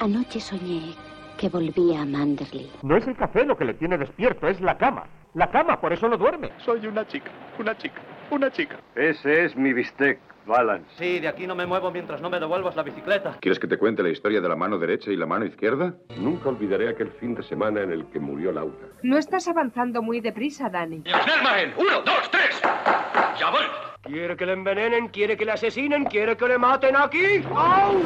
Anoche soñé que volvía a Manderley. No es el café lo que le tiene despierto, es la cama. La cama, por eso no duerme. Soy una chica, una chica, una chica. Ese es mi bistec, Balance. Sí, de aquí no me muevo mientras no me devuelvas la bicicleta. ¿Quieres que te cuente la historia de la mano derecha y la mano izquierda? Nunca olvidaré aquel fin de semana en el que murió Laura. No estás avanzando muy deprisa, Dani. ¡Snellmagen! ¡Uno, dos, tres! ¡Ya voy! ¿Quiere que le envenenen? ¿Quiere que le asesinen? ¿Quiere que le maten aquí? ¡Au!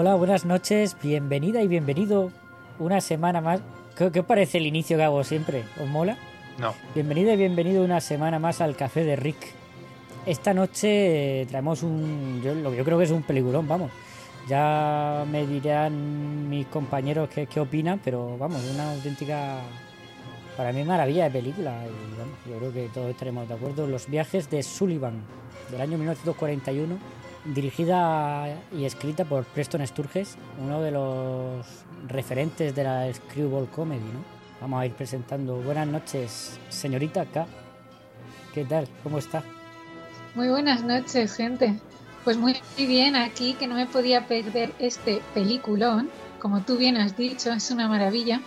Hola, buenas noches, bienvenida y bienvenido una semana más. ¿Qué, qué os parece el inicio que hago siempre? ¿Os mola? No. Bienvenida y bienvenido una semana más al Café de Rick. Esta noche eh, traemos un. Yo, creo que es un peliculón, vamos. Ya me dirán mis compañeros qué, qué opinan, pero vamos, una auténtica. Para mí, maravilla de película. Y vamos, yo creo que todos estaremos de acuerdo. Los viajes de Sullivan, del año 1941 dirigida y escrita por Preston Sturges, uno de los referentes de la Screwball Comedy, ¿no? Vamos a ir presentando. Buenas noches, señorita K. ¿Qué tal? ¿Cómo está? Muy buenas noches, gente. Pues muy bien aquí, que no me podía perder este peliculón. Como tú bien has dicho, es una maravilla.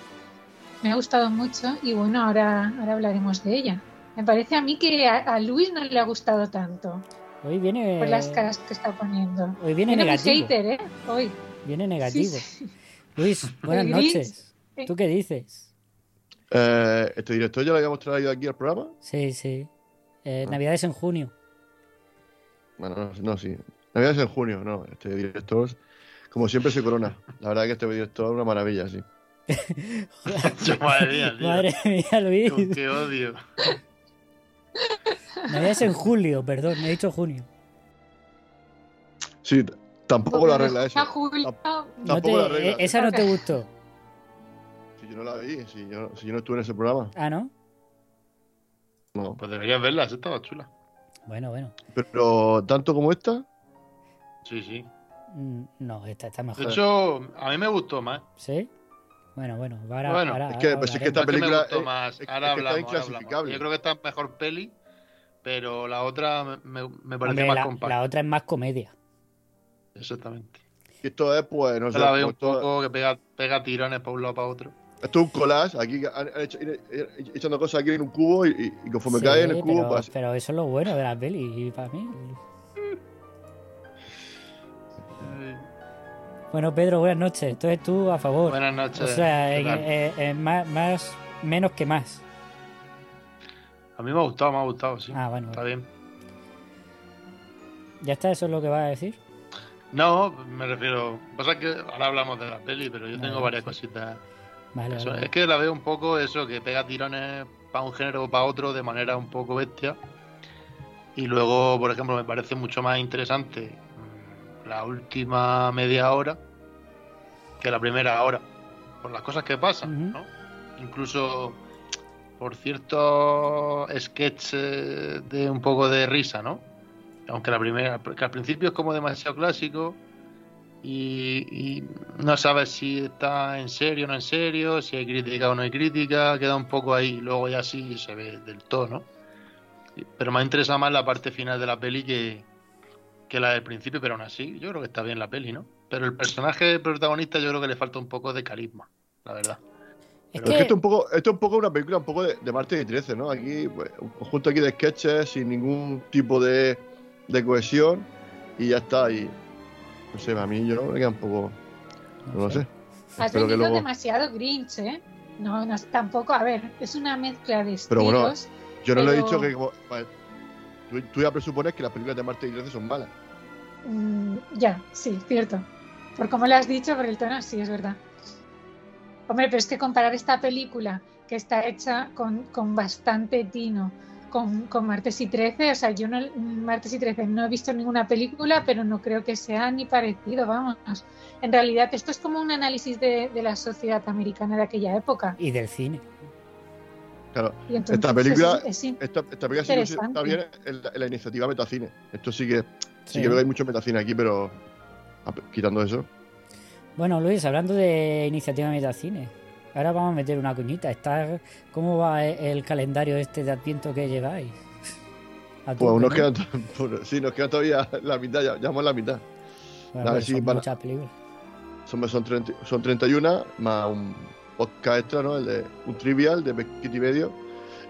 Me ha gustado mucho y bueno, ahora, ahora hablaremos de ella. Me parece a mí que a, a Luis no le ha gustado tanto. Hoy viene. Por las caras que está poniendo. Hoy viene, negativo. hater, ¿eh? Hoy. Viene negativo. Sí, sí. Luis, buenas noches. ¿Tú qué dices? Eh, ¿Este director ya lo habíamos traído aquí al programa? Sí, sí. Eh, Ah. Navidades en junio. Bueno, no, no, sí. Navidad es en junio, no. Este director, como siempre, se corona. La verdad que este director es una maravilla, sí. Mía. Madre mía, Luis. Con qué odio. Navidades en julio, perdón, me he dicho junio. Sí, tampoco lo arregla eso. A Julio, No te- eh, esa no te gustó. Si yo no la vi, si yo, si yo no estuve en ese programa. Ah, ¿no? No. Pues deberías verla, esa estaba chula. Bueno, bueno. Pero tanto como esta, Sí, sí. Mm, No, esta está mejor. De hecho, a mí me gustó más. ¿Sí? Bueno, bueno. Ahora, Bueno, ahora- es que- ahora pues es que hablaremos. esta película es- más. es ahora es que está hablamos, ahora inclasificable. Yo creo que esta es mejor peli, pero la otra me, me, Hombre, más la, compacta. la otra es más comedia. Exactamente. esto es, pues, no sé. la veo un esto, poco que pega, pega tirones para un lado para otro. esto es un collage. Aquí han, han hecho, echando cosas aquí en un cubo y, y- y conforme Sí, cae en el cubo, pero, pues. pero eso es lo bueno de la peli y para mí. Bueno, Pedro, buenas noches. Entonces tú a favor. Buenas noches. O sea, eh, en más, más, menos que más. A mí me ha gustado, me ha gustado, sí. Ah, bueno. Está bien. ¿Ya está? ¿Eso es lo que vas a decir? No, me refiero. Pasa que ahora hablamos de la peli, pero yo tengo varias sí. cositas. Vale, Eso, vale. Es que la veo un poco eso, que pega tirones para un género o para otro de manera un poco bestia. Y luego, por ejemplo, me parece mucho más interesante la última media hora que la primera hora. Por las cosas que pasan. ¿no? Incluso por ciertos sketches eh, de un poco de risa, ¿no? Aunque la primera, que al principio es como demasiado clásico y, y no sabes si está en serio o no en serio, si hay crítica o no hay crítica, queda un poco ahí, luego ya sí se ve del todo, Pero me ha interesado más la parte final de la peli que, que la del principio, pero aún así, yo creo que está bien la peli, ¿no? Pero el personaje protagonista yo creo que le falta un poco de carisma, la verdad. Es Pero es que esto es un poco, esto es un poco una película un poco de, de martes y 13, ¿no? Aquí, pues, un conjunto aquí de sketches sin ningún tipo de, de cohesión y ya está. Y no sé, a mí yo me queda un poco. No lo sé. Has venido luego. demasiado Grinch, ¿eh? No, no, tampoco, a ver, es una mezcla de Pero bueno, estilos. Yo no le he dicho que. como- tú, tú ya presupones que las películas de martes y 13 son malas. Mm, ya, sí, cierto. Por como lo has dicho, por el tono, sí, es verdad. Hombre, pero es que comparar esta película, que está hecha con, con bastante tino, con, con Martes y 13, o sea, yo no, Martes y 13 no he visto ninguna película, pero no creo que sea ni parecido, vamos. En realidad, esto es como un análisis de la sociedad americana de aquella época. Y del cine. Claro, Y entonces esta película, es- es esta, esta película sí está bien en la, en la iniciativa Metacine. Esto sí que, sí Sí. que veo que hay mucho Metacine aquí, pero a- quitando eso. Bueno, Luis, hablando de iniciativa Metacine, Ahora vamos a meter una cuñita. Está, ¿Cómo va e- el calendario este de Adviento que lleváis? A Pues nos pues, sí, nos queda todavía la mitad, ya, llevamos la mitad. Bueno, A ver si son van muchas películas. Son, son, 30 son 31 más un podcast extra, ¿no? El de un trivial de Pesquiti y medio.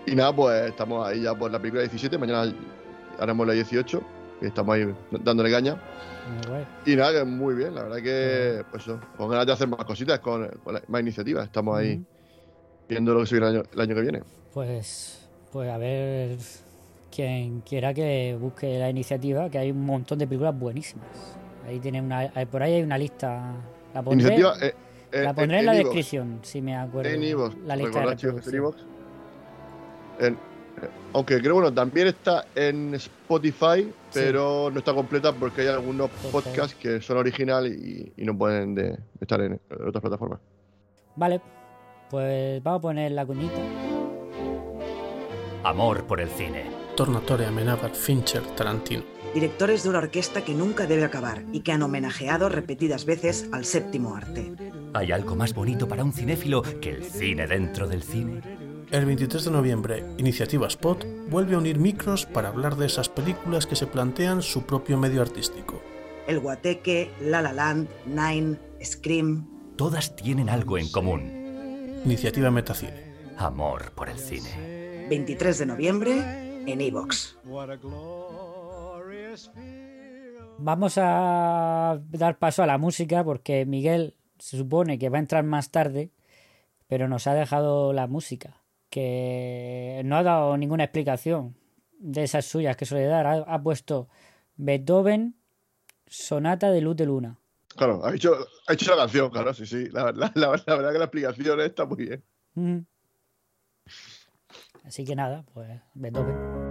Y nada, pues estamos ahí ya por la película 17. Mañana haremos la 18. Y estamos ahí dándole caña. Y nada, que muy bien. La verdad que, pues eso, con ganas de hacer más cositas, con, con la- más iniciativas. Estamos ahí viendo lo que se viene el año, el año que viene. Pues, pues a ver quien quiera que busque la iniciativa, que hay un montón de películas buenísimas. Ahí tiene una, por ahí hay una lista. La pondré, Iniciativa. eh, la pondré en, la descripción, si me acuerdo. En iVoox. La lista de chicos, en. En- eh, aunque creo, bueno, también está en Spotify, pero no está completa porque hay algunos podcasts que son originales y, y no pueden de- estar en, en otras plataformas. Vale, pues vamos a poner la cuñita. Amor por el cine. Tornatore Amenábar Fincher Tarantino. Directores de una orquesta que nunca debe acabar y que han homenajeado repetidas veces al séptimo arte. ¿Hay algo más bonito para un cinéfilo que el cine dentro del cine? El 23 de noviembre, Iniciativa Spot vuelve a unir micros para hablar de esas películas que se plantean su propio medio artístico. El Guateque, La La Land, Nine, Scream. Todas tienen algo en común. Iniciativa Metacine. Amor por el cine. 23 de noviembre en iVox. Vamos a dar paso a la música porque Miguel se supone que va a entrar más tarde, pero nos ha dejado la música, que no ha dado ninguna explicación de esas suyas que suele dar. Ha, ha puesto Beethoven, Sonata de Luz de Luna. Claro, ha hecho, ha hecho la canción, claro, sí, sí. La, la- la- la verdad que la explicación está muy bien. Así que nada, pues Beethoven.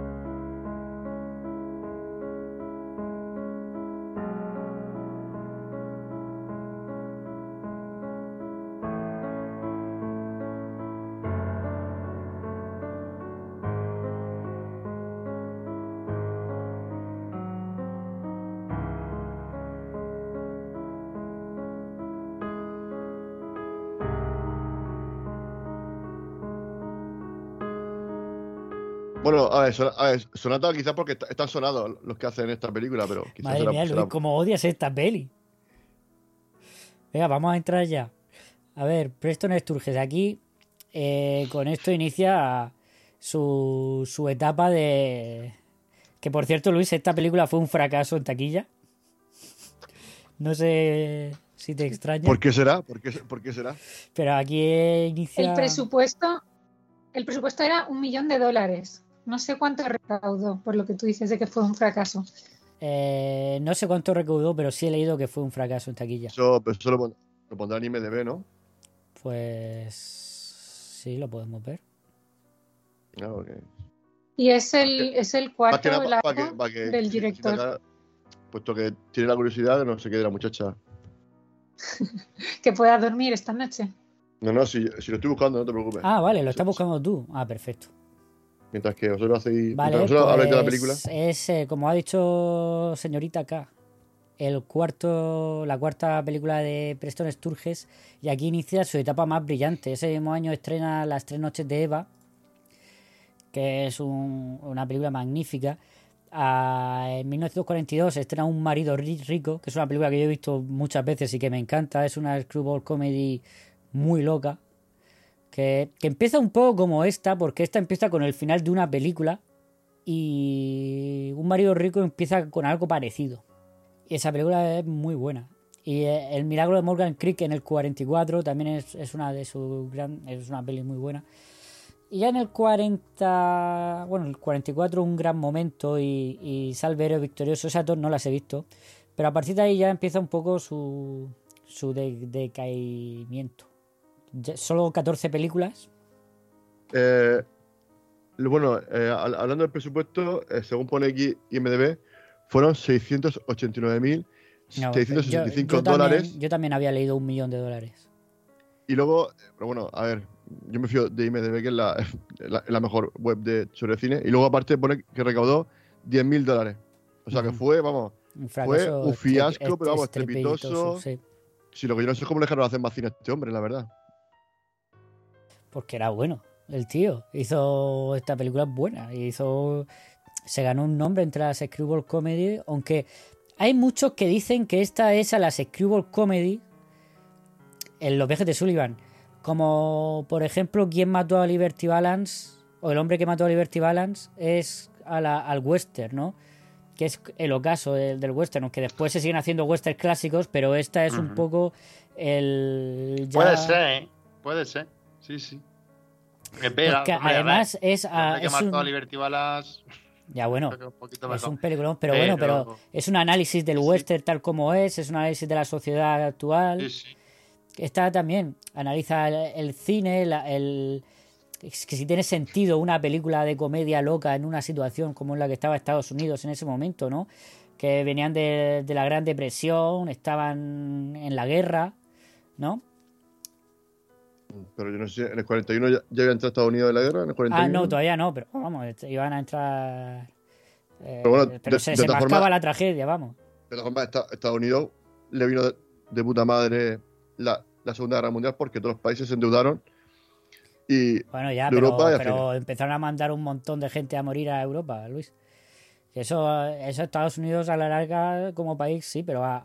Bueno, a ver, son- a ver, Sonata quizás porque está- están sonados los que hacen esta película, pero quizás Madre será- mía, Luis, será- cómo odias esta peli. Venga, vamos a entrar ya. A ver, Preston Sturges aquí, eh, con esto inicia su, su etapa de... Que por cierto, Luis, esta película fue un fracaso en taquilla. No sé si te extraña. ¿Por qué será? ¿Por qué, por qué será? Pero aquí inicia... El presupuesto, el presupuesto era un millón de dólares. No sé cuánto recaudó, por lo que tú dices de que fue un fracaso. Eh, no sé cuánto recaudó, pero sí he leído que fue un fracaso en taquilla. Eso, pero eso lo, lo pondrá en IMDB, ¿no? Pues sí, lo podemos ver. Claro, ok. Y es el, es el cuarto nada largo para que, para que- del director. puesto que tiene la curiosidad de no sé qué de la muchacha. Que pueda dormir esta noche. No, no, si, si lo estoy buscando, no te preocupes. Ah, vale, lo estás buscando tú. Ah, perfecto. Mientras que vosotros hacéis. Vale, habláis de la pues película. es, eh, como ha dicho señorita K, el cuarto, la cuarta película de Preston Sturges y aquí inicia su etapa más brillante. Ese mismo año estrena Las tres noches de Eva, que es un- una película magnífica. Ah, en 1942 estrena Un marido ri- rico, que es una película que yo he visto muchas veces y que me encanta. Es una screwball comedy muy loca. Que, empieza un poco como esta, porque esta empieza con el final de una película y Un marido rico empieza con algo parecido. Y esa película es muy buena. Y eh, El milagro de Morgan Creek en el 44 también es, una de sus gran, es una peli muy buena. Y ya en el 40, bueno, el 44 un gran momento y, y Salve Héroe Victorioso, esas dos no las he visto. Pero a partir de ahí ya empieza un poco su, su de- decaimiento. Solo 14 películas. Eh, bueno, eh, hab- hablando del presupuesto, eh, según pone aquí IMDB, fueron 689.665 No, yo- yo también- dólares. yo también había leído un millón de dólares. Y luego, eh, pero bueno, a ver, yo me fío de IMDB, que es la, la- la mejor web de sobre cine. Y luego, aparte, pone que recaudó 10.000 dólares. O sea que fue, vamos, Un fue un fiasco, estre- pero vamos, estrepitoso, estrepitoso. sí. Si lo que yo no sé es cómo le dejaron hacer más cine a este hombre, la verdad. Porque era bueno. El tío hizo esta película buena. Hizo. Se ganó un nombre entre las Screwball Comedy. Aunque hay muchos que dicen que esta es a las Screwball Comedy. En los viajes de Sullivan. Como por ejemplo, ¿Quién mató a Liberty Balance? O el hombre que mató a Liberty Balance es a la- al western, ¿no? Que es el ocaso del, del western, aunque después se siguen haciendo westerns clásicos, pero esta es un poco el. ya- Puede ser, ¿eh? Puede ser. Sí, sí. Pega. Porque hombre, ver, además es, a- que es un- Liberty. Ya bueno, un es un peliculón, pero, bueno, pero es un análisis del western tal como es, es un análisis de la sociedad actual. Sí, sí. Está también, analiza el, el cine, la- el, es que si tiene sentido una película de comedia loca en una situación como en la que estaba Estados Unidos en ese momento, ¿no? Que venían de, de la Gran Depresión, estaban en la guerra, ¿no? Pero yo no sé, en el 41 ya, ya había entrado Estados Unidos de la guerra, en el 41. Ah, no, todavía no, pero vamos, est- iban a entrar... eh, Pero bueno, pero de- se, de se formas- la tragedia, vamos. De todas formas, Estados Unidos le vino de, de puta madre la, la Segunda Guerra Mundial porque todos los países se endeudaron y Bueno, ya, de pero, Europa empezaron a mandar un montón de gente a morir a Europa, Luis. Eso, eso Estados Unidos a la larga como país, sí, pero a,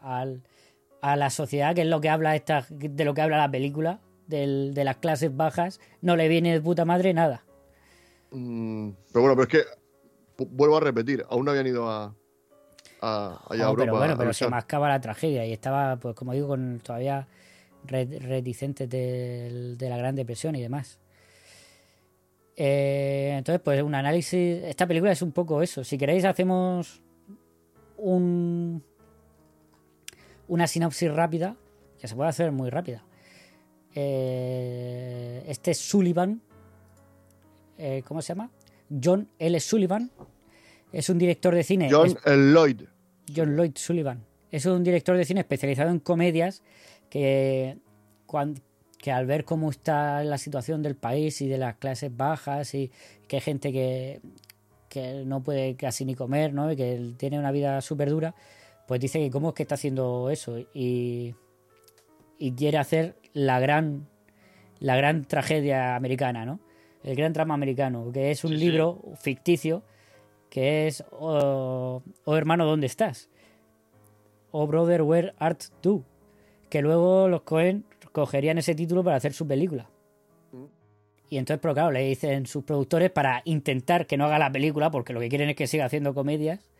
a la sociedad, que es lo que habla esta, de lo que habla la película, del- de las clases bajas, no le viene de puta madre nada. Mm, pero bueno, pero es que vu- vuelvo a repetir, aún no habían ido a, a, a No, Europa. pero bueno, pero se mascaba la tragedia y estaba, pues como digo, con todavía re- reticentes del- de la Gran Depresión y demás. Eh, entonces, pues un análisis. Esta película es un poco eso. Si queréis, hacemos un una sinopsis rápida, que se puede hacer muy rápida. Eh, este Sullivan, eh, ¿cómo se llama? John L. Sullivan, es un director de cine. John es- L. Lloyd. John Lloyd Sullivan. Es un director de cine especializado en comedias que, que al ver cómo está la situación del país y de las clases bajas y que hay gente que, que no puede casi ni comer, ¿no? Y que tiene una vida súper dura, pues dice que cómo es que está haciendo eso y, y quiere hacer la gran, la gran tragedia americana, ¿no? El gran drama americano, que es un Sí, sí. libro ficticio que es Oh, oh, hermano, ¿dónde estás? Oh brother, where art thou? Que luego los Cohen cogerían ese título para hacer su película. Y entonces, pero claro, le dicen sus productores para intentar que no haga la película, porque lo que quieren es que siga haciendo comedias.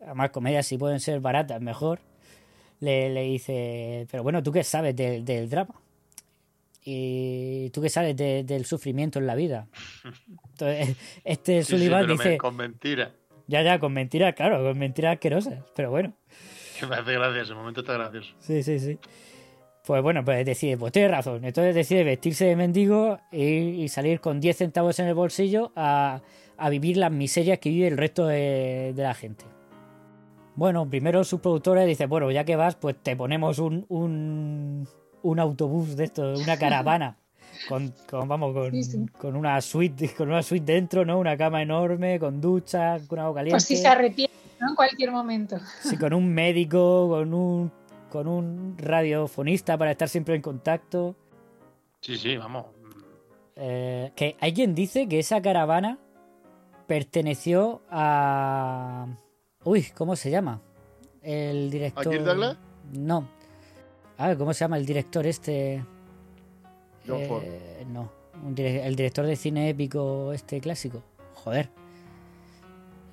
Además, comedias si pueden ser baratas, mejor. Le, le dice, pero bueno, ¿tú qué sabes del- del drama? ¿Y tú qué sabes de- del sufrimiento en la vida? Entonces, este Sí, sí, Sullivan me- dice, con mentira. ya, ya, con mentiras, claro, con mentiras asquerosas, pero bueno. Que me hace gracia, ese momento está gracioso. Sí, sí, sí. Pues bueno, pues decide, pues tienes razón. Entonces decide vestirse de mendigo y, y salir con 10 centavos en el bolsillo a, a vivir las miserias que vive el resto de, de la gente. Bueno, primero sus productores dicen, bueno, ya que vas, pues te ponemos un, un, un autobús de esto, una caravana. Con, con, vamos, con, Sí, sí. con una suite, con una suite dentro, ¿no? Una cama enorme, con ducha, con agua caliente. Por si se arrepiente, ¿no? En cualquier momento. Sí, con un médico, con un, con un radiofonista para estar siempre en contacto. Sí, sí, vamos. Eh, que hay quien dice que esa caravana perteneció a. Uy, ¿cómo se llama? El director. ¿A Kirk Douglas? No. A ver, ¿cómo se llama el director este? John Ford. Eh, no. Un dire- el director de cine épico este clásico. Joder.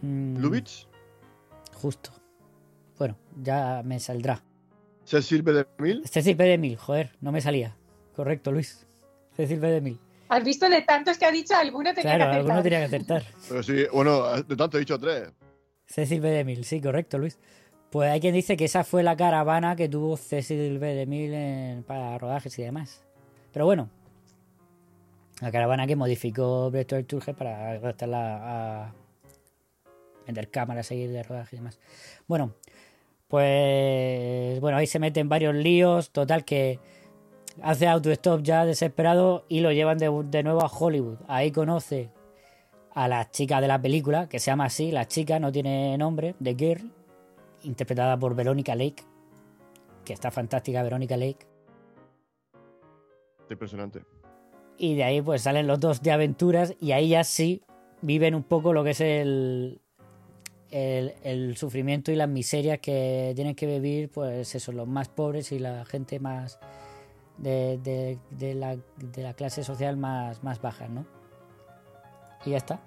Mm, Lubitsch, Justo. Bueno, ya me saldrá. Cecil B. DeMille. Cecil B. DeMille, joder, no me salía. Correcto, Luis. Cecil B. DeMille. ¿Has visto de tantos que ha dicho? Alguno tenía Claro, que acertar. alguno tenía que acertar. Pero sí, bueno, de tanto he dicho tres. Cecil B. DeMille, sí, correcto, Luis. Pues hay quien dice que esa fue la caravana que tuvo Cecil B. DeMille para rodajes y demás. Pero bueno, la caravana que modificó Bertolt Turger para gastarla a vender cámaras, seguir de rodaje y demás. Bueno, pues bueno, ahí se meten varios líos, total que hace autostop ya desesperado y lo llevan de nuevo a Hollywood. Ahí conoce a la chica de la película, que se llama así, la chica no tiene nombre, The Girl, interpretada por Verónica Lake, que está fantástica Verónica Lake. Impresionante. Y de ahí pues salen los dos de aventuras y ahí ya sí viven un poco lo que es el, el, el sufrimiento y las miserias que tienen que vivir pues eso, los más pobres y la gente más de, de- de la, de la clase social más, más baja, ¿no? Y ya está.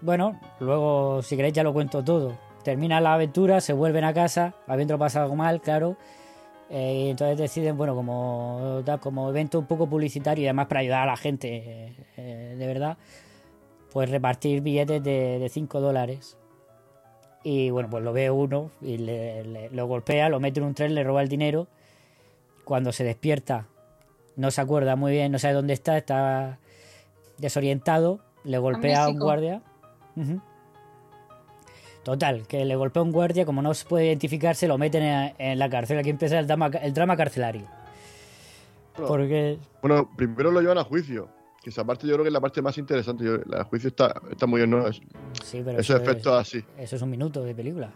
Bueno, luego si queréis ya lo cuento todo. Termina la aventura, se vuelven a casa, habiendo pasado algo mal, claro. Eh, y entonces deciden, bueno, como, como evento un poco publicitario y además para ayudar a la gente, eh, de verdad, pues repartir billetes de 5 dólares. Y bueno, pues lo ve uno y le, le- lo golpea, lo mete en un tren, le roba el dinero. Cuando se despierta, no se acuerda muy bien, no sabe dónde está, está desorientado, le golpea a un guardia. Total, que le golpea a un guardia, como no se puede identificar, se lo meten en, en la cárcel. Aquí empieza el drama, el drama carcelario. Porque Bueno, primero lo llevan a juicio. Que esa parte yo creo que es la parte más interesante. Yo, la juicio está, está muy bien, ¿no? Es- Sí, pero esos eso es- así. eso es un minuto de película.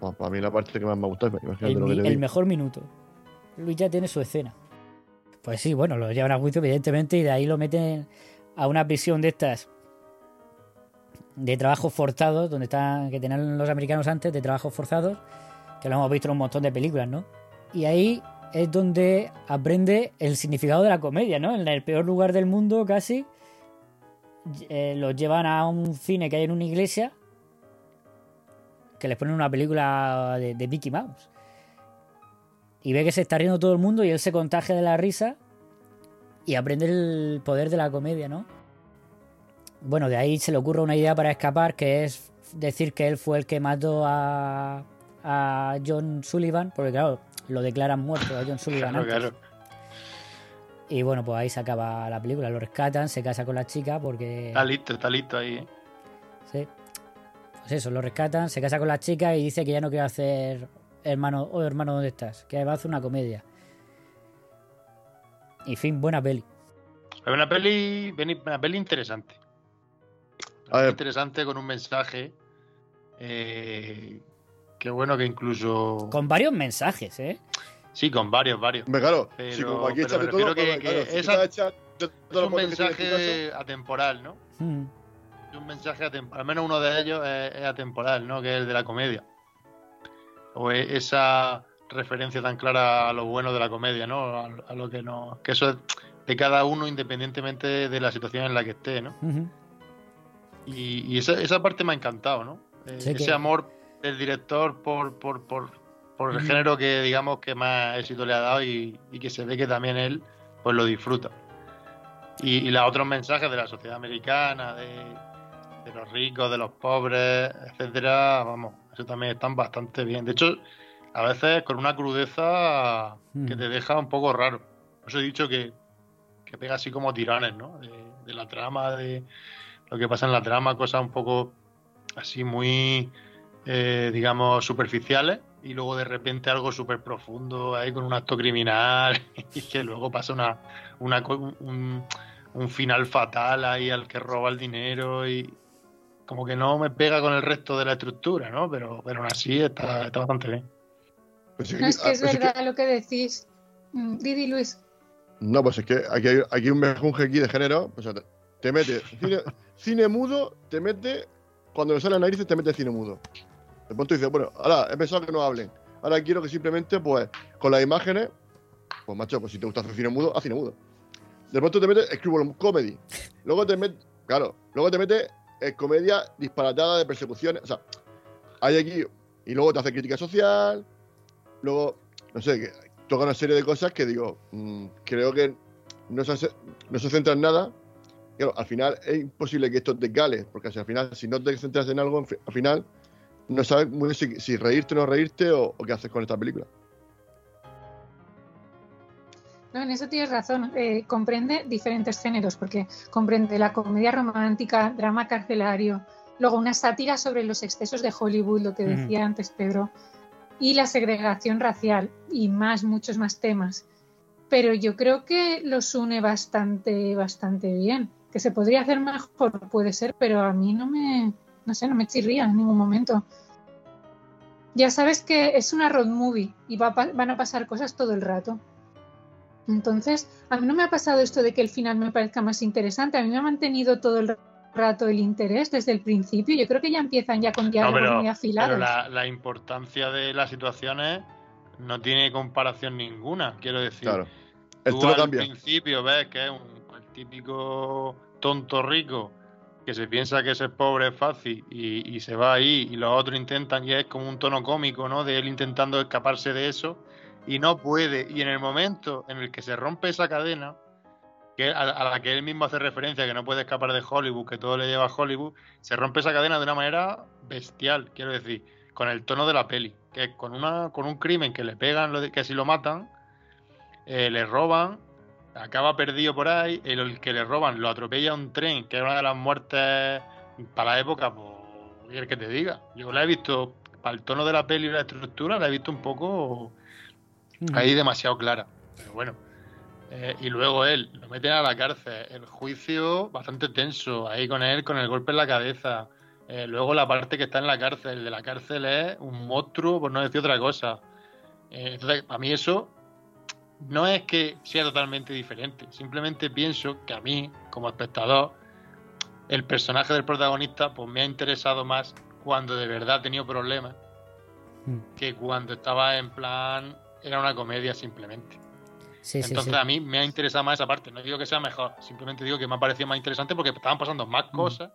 Para, para mí la parte que más me gustado, imagínate El, lo que el mejor minuto. Luis ya tiene su escena. Pues sí, bueno, lo llevan a juicio, evidentemente, y de ahí lo meten a una prisión de estas de trabajos forzados, donde están, que tenían los americanos antes, de trabajos forzados, que lo hemos visto en un montón de películas, ¿no? Y ahí es donde aprende el significado de la comedia, ¿no? En el peor lugar del mundo, casi, eh, los llevan a un cine que hay en una iglesia, que les ponen una película de, de Mickey Mouse. Y ve que se está riendo todo el mundo y él se contagia de la risa y aprende el poder de la comedia, ¿no? Bueno, de ahí se le ocurre una idea para escapar, que es decir que él fue el que mató a, a John Sullivan, porque claro, lo declaran muerto a John Sullivan Claro, antes. claro. Y bueno, pues ahí se acaba la película, lo rescatan, se casa con la chica porque... Está listo, está listo ahí. ¿eh? Sí. Pues eso, lo rescatan, se casa con la chica y dice que ya no quiere hacer hermano, o hermano, ¿dónde estás? Que va a hacer una comedia. Y fin, buena peli. Es una peli, una peli interesante. Una peli interesante con un mensaje. Eh, que bueno que incluso. Con varios mensajes, ¿eh? Sí, con varios, varios. Hombre, claro, Pero, si como aquí pero echas de me todo, que, claro, que si es, un mensaje atemporal, ¿no? Mm. Es un mensaje atemporal. Al menos uno de ellos es, es atemporal, ¿no? Que es el de la comedia. O esa referencia tan clara a lo bueno de la comedia, ¿no? A, a lo que no. Que eso es de cada uno independientemente de la situación en la que esté, ¿no? Y, y esa, esa parte me ha encantado, ¿no? Eh, Sí ese que- amor del director por, por, por, por el género que digamos que más éxito le ha dado y, y que se ve que también él pues lo disfruta. Y, y los otros mensajes de la sociedad americana, de, de los ricos, de los pobres, etcétera, vamos, eso también están bastante bien. De hecho, a veces con una crudeza que te deja un poco raro. Eso he dicho que, que pega así como tirones, ¿no? De, de la trama, de lo que pasa en la trama, cosas un poco así muy, eh, digamos, superficiales y luego de repente algo súper profundo ahí con un acto criminal y que luego pasa una, una un final fatal ahí al que roba el dinero y como que no me pega con el resto de la estructura, ¿no? Pero, pero aún así está, está bastante bien. Pues No es que es pues es que- verdad lo que decís. Mm, Didi Luis. No, pues es que aquí hay, aquí un mejunje aquí de género. O sea, te, te mete cine, cine mudo, te mete. Cuando le sale la nariz, te mete cine mudo. De pronto dices, bueno, ahora he pensado que no hablen. Ahora quiero que simplemente, pues, con las imágenes, pues macho, pues si te gusta hacer cine mudo, haz cine mudo. De pronto te metes Scribble Comedy. Luego te metes, claro, luego te metes eh, comedia disparatada de persecuciones. O sea, hay aquí. Y luego te hace crítica social. Luego, no sé, que toca una serie de cosas que digo, mm, creo que no se, hace- no se centra en nada. Claro, al final es imposible que esto te cale, porque si al final, si no te centras en algo, al final no sabes muy bien si, si reírte o no reírte o, o qué haces con esta película. No, en eso tienes razón. Eh, comprende diferentes géneros, porque comprende la comedia romántica, drama carcelario, luego una sátira sobre los excesos de Hollywood, lo que decía antes Pedro, y la segregación racial, y más, muchos más temas. Pero yo creo que los une bastante, bastante bien. Que se podría hacer mejor, puede ser, pero a mí no me, no sé, no me chirría en ningún momento. Ya sabes que es una road movie y va van a pasar cosas todo el rato. Entonces, a mí no me ha pasado esto de que el final me parezca más interesante. A mí me ha mantenido todo el rato el interés desde el principio. Yo creo que ya empiezan ya con No, diálogos pero, muy afilados. pero la, la importancia de las situaciones no tiene comparación ninguna, quiero decir. Claro. El Tú al cambia. principio ves que es un, el típico tonto rico que se piensa que ser pobre es fácil y, y se va ahí y los otros intentan y es como un tono cómico, ¿no? De él intentando escaparse de eso y no puede. Y en el momento en el que se rompe esa cadena, que a, a la que él mismo hace referencia, que no puede escapar de Hollywood, que todo le lleva a Hollywood, se rompe esa cadena de una manera bestial, quiero decir, con el tono de la peli, que con, una, con un crimen que le pegan, lo de- que si lo matan, eh, le roban, acaba perdido por ahí, el, el que le roban lo atropella un tren, que es una de las muertes para la época, pues, el que te diga. Yo la he visto, para el tono de la peli y la estructura, la he visto un poco ahí demasiado clara. Pero bueno. Eh, y luego él, lo meten a la cárcel, el juicio bastante tenso, ahí con él, con el golpe en la cabeza. Eh, luego la parte que está en la cárcel, el de la cárcel es un monstruo, por no decir otra cosa. Eh, entonces, a mí eso no es que sea totalmente diferente, simplemente pienso que a mí, como espectador, el personaje del protagonista pues me ha interesado más cuando de verdad ha tenido problemas Mm. que cuando estaba en plan era una comedia simplemente. Sí, Entonces sí. a mí me ha interesado más esa parte. No digo que sea mejor, simplemente digo que me ha parecido más interesante porque estaban pasando más Mm. cosas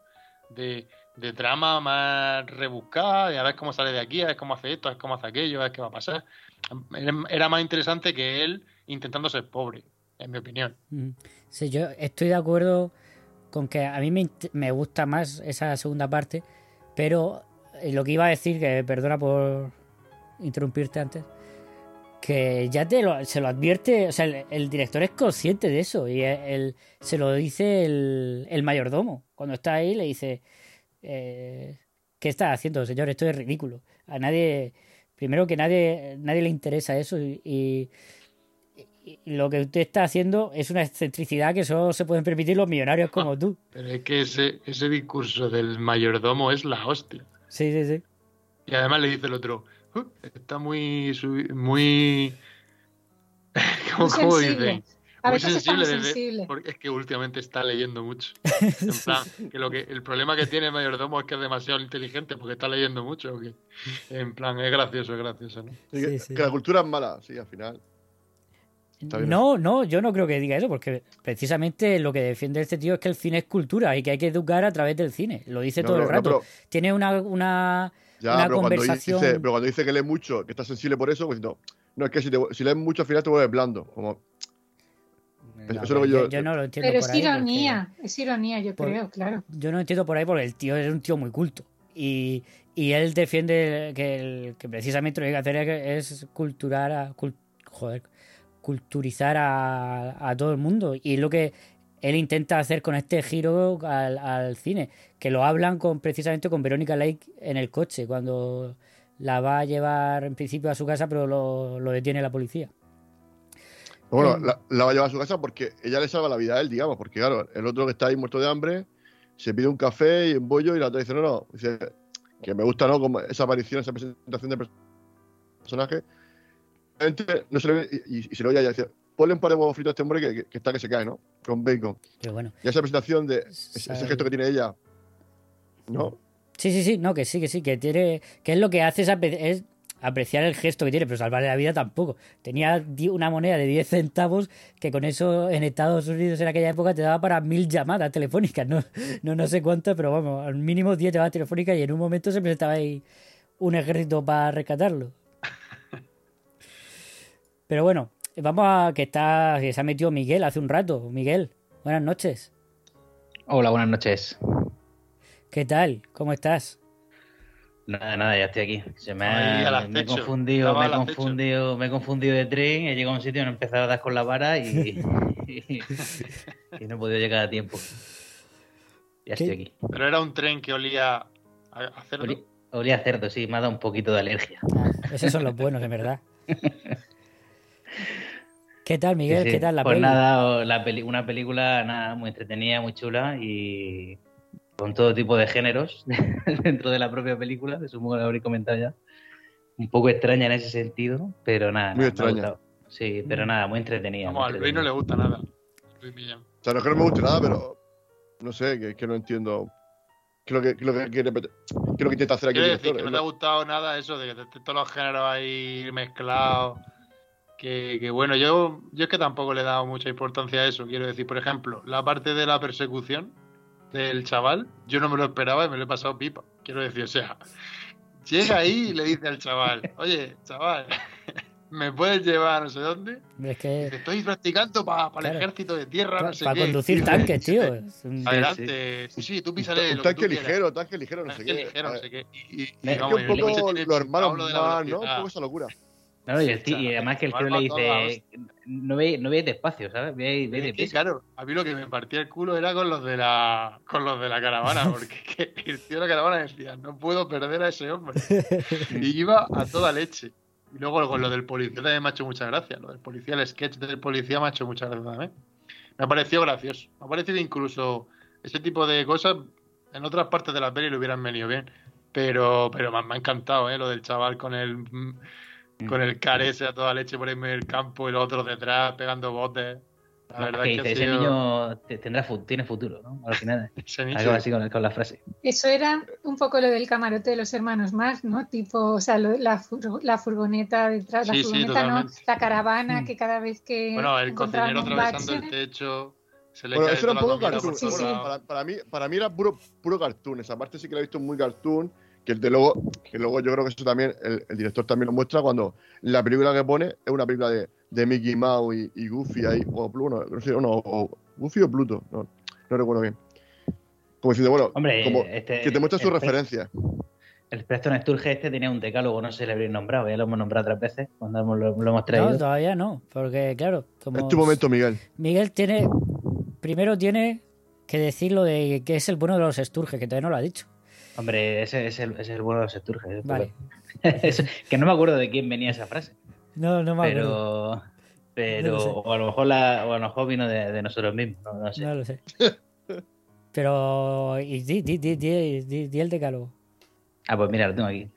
de, de trama más rebuscada, y a ver cómo sale de aquí, a ver cómo hace esto, a ver cómo hace aquello, a ver qué va a pasar. Era, más interesante que él intentando ser pobre, en mi opinión. Mm. Sí, yo estoy de acuerdo con que a mí me gusta más esa segunda parte, pero eh, lo que iba a decir, que perdona por interrumpirte antes, que ya te lo, se lo advierte, o sea, el, el director es consciente de eso y él, se lo dice el, el mayordomo. Cuando está ahí le dice, eh, ¿qué está haciendo, señor? Esto es ridículo. A nadie, primero que nadie, nadie le interesa eso y, y- y lo que usted está haciendo es una excentricidad que solo se pueden permitir los millonarios como tú. Pero es que ese, ese discurso del mayordomo es la hostia. Sí, sí, sí. Y además le dice el otro, "Uh, está muy... muy... ¿Cómo, Muy cómo sensible. dicen? A Muy veces desde- sensible. porque es que últimamente está leyendo mucho. En plan, que lo que el problema que tiene el mayordomo es que es demasiado inteligente porque está leyendo mucho. ¿o qué? En plan, es gracioso, es gracioso, ¿no? Que, que la cultura es mala, sí, al final. No, no, yo no creo que diga eso, porque precisamente lo que defiende este tío es que el cine es cultura y que hay que educar a través del cine. Lo dice No, todo no, el no, rato. pero- Tiene una, una, Ya, una pero cuando, dice, pero cuando dice que lee mucho, que está sensible por eso, pues no. No, es que si, te- si lees mucho al final te vuelves blando. Como, No, eso es lo que yo, yo. yo no lo entiendo Pero por es ahí. porque- ironía, es ironía, yo Por- creo, claro. Yo no entiendo por ahí porque el tío es un tío muy culto. Y, y él defiende que, el- que precisamente lo que hay que hacer es, culturar a, cul- joder, culturizar a, a todo el mundo. Y es lo que él intenta hacer con este giro al, al cine. Que lo hablan con precisamente con Verónica Lake en el coche, cuando la va a llevar en principio a su casa, pero lo, lo detiene la policía. Bueno, Em. la, la va a llevar a su casa porque ella le salva la vida a él, digamos. Porque, claro, el otro que está ahí muerto de hambre se pide un café y un bollo y la otra dice, no, no. Dice que me gusta, ¿no? Como esa aparición, esa presentación de personaje. Realmente No se le ve, y, y- y se lo oye dice, ponle un par de huevos fritos a este hombre que, que- que está que se cae, ¿no? Con bacon. Pero bueno. Y esa presentación de ese, gesto que tiene ella, ¿no? Sí, sí, sí, no, que sí, que sí, que tiene. Que es lo que hace es, apre- es apreciar el gesto que tiene, pero salvarle la vida tampoco. Tenía una moneda de 10 centavos que con eso en Estados Unidos en aquella época te daba para mil llamadas telefónicas. No, no, no sé cuántas, pero vamos, al mínimo 10 llamadas telefónicas y en un momento se presentaba ahí un ejército para rescatarlo. Pero bueno, vamos a que está que se ha metido Miguel hace un rato. Miguel, buenas noches. Hola, buenas noches. ¿Qué tal? ¿Cómo estás? Nada, nada, ya estoy aquí. Se me ha, me he confundido, me he confundido, me he confundido de tren, he llegado a un sitio y no he empezado a dar con la vara y, y, y no he podido llegar a tiempo. Ya estoy aquí. Pero era un tren que olía a, cerdo. Oli- Olía a cerdo, sí, me ha dado un poquito de alergia. Ah, esos son los buenos, en verdad. ¿Qué tal, Miguel? Sí, sí. ¿Qué tal la pues nada, la peli- una película nada, muy entretenida, muy chula y con todo tipo de géneros dentro de la propia película, que supongo que lo habréis comentado ya. Un poco extraña en ese sentido, pero nada, Muy nada, me ha extraña. Sí, pero nada, muy entretenida. Vamos, al Luis no le gusta nada. Luis Millán. O sea, no es que no me guste nada, pero no sé, que, que no entiendo qué es lo que, qué es lo que quiere qué es lo que intenta hacer aquí el Quiero decir director. que no te ha la- gustado nada eso de que te- todos los géneros ahí mezclados. Que, que bueno, yo, yo es que tampoco le he dado mucha importancia a eso. Quiero decir, por ejemplo, la parte de la persecución del chaval, yo no me lo esperaba y me lo he pasado pipa. Quiero decir, o sea, llega ahí y le dice al chaval, oye, chaval, ¿me puedes llevar a no sé dónde? Es que Dice, estoy practicando para el Claro. ejército de tierra, para no sé qué. conducir tanques, tío. un- Adelante, sí, sí, tú písale un lo que tanque tú ligero, tanque ligero, no sé Tanque qué. ligero, no sé qué. Y, y- y Es que un el poco los hermanos de la más, ¿no? Un poco esa locura. Claro, y, además que el tío le dice, no veis, no veis despacio, ¿sabes? Es que, deprisa. claro, a mí lo que me partía el culo era con los de la con los de la caravana, porque que el tío de la caravana decía, no puedo perder a ese hombre. Y iba a toda leche. Y luego con lo del policía también me ha hecho mucha gracia. Lo del policía, el sketch del policía me ha hecho mucha gracia también. Me ha parecido gracioso. Me ha parecido incluso ese tipo de cosas en otras partes de la peli le hubieran venido bien. Pero, pero me, ha- me ha encantado, ¿eh? Lo del chaval con el con el car ese a toda leche por ahí en medio del campo y los otros detrás pegando botes. La verdad que es que ese sido- niño te- tendrá fu- tiene futuro, ¿no? Al final. Acaba así con, con la frase. Eso era un poco lo del camarote de los hermanos Marx, ¿no? Tipo, o sea, lo- la, fur- la furgoneta detrás, la Sí, sí, furgoneta no, totalmente. la caravana Mm. que cada vez que Bueno, el cocinero un atravesando bache- el techo. Se le Bueno, cae eso era un poco la cartoon. Sí, sí. Para, para mí, para mí era puro, puro cartoon. Esa parte sí que la he visto muy cartoon. Que de luego, que luego yo creo que eso también, el, el director también lo muestra cuando la película que pone es una película de, de Mickey Mouse y, y Goofy ahí, o Pluto, no sé, no, o Goofy o Pluto, no, no recuerdo bien. Como diciendo, bueno, Hombre, como este- que te muestra sus referencias. El Preston Sturge este tenía un decálogo, no sé si le habréis nombrado, ya lo hemos nombrado otras veces cuando hemos- lo, lo hemos traído. No, todavía no, porque claro, como Es tu momento, Miguel. Miguel tiene, primero tiene que decir lo de que es el bueno de los Sturge, que todavía no lo ha dicho. Hombre, ese es el, ese es el bueno de los Sturge. Vale. Es- que no me acuerdo de quién venía esa frase. No, no me acuerdo. Pero, pero No o a lo mejor la, o a lo mejor vino de, de nosotros mismos, no, no sé. No lo sé. Pero, y di, di, di, di, di- di el decálogo. Ah, pues mira, lo tengo aquí.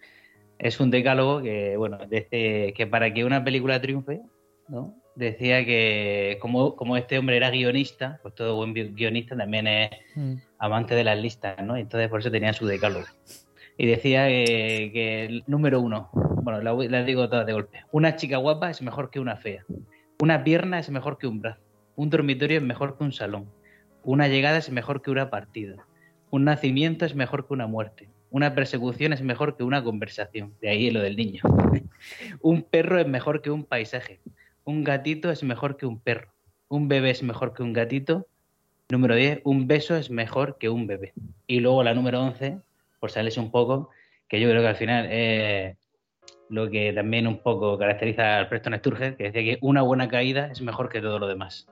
Es un decálogo que, bueno, dice que para que una película triunfe, ¿no? Decía que como, como este hombre era guionista, pues todo buen gui- guionista también es Mm. Amante de las listas, ¿no? Entonces por eso tenía su decálogo. Y decía que, que el número uno, bueno, la las digo todas de golpe. Una chica guapa es mejor que una fea. Una pierna es mejor que un brazo. Un dormitorio es mejor que un salón. Una llegada es mejor que una partida. Un nacimiento es mejor que una muerte. Una persecución es mejor que una conversación. De ahí lo del niño. un perro es mejor que un paisaje. Un gatito es mejor que un perro. Un bebé es mejor que un gatito. Número 10, un beso es mejor que un bebé. Y luego la número 11, por salirse un poco, que yo creo que al final es lo que también un poco caracteriza al Preston Sturges, que decía que una buena caída es mejor que todo lo demás.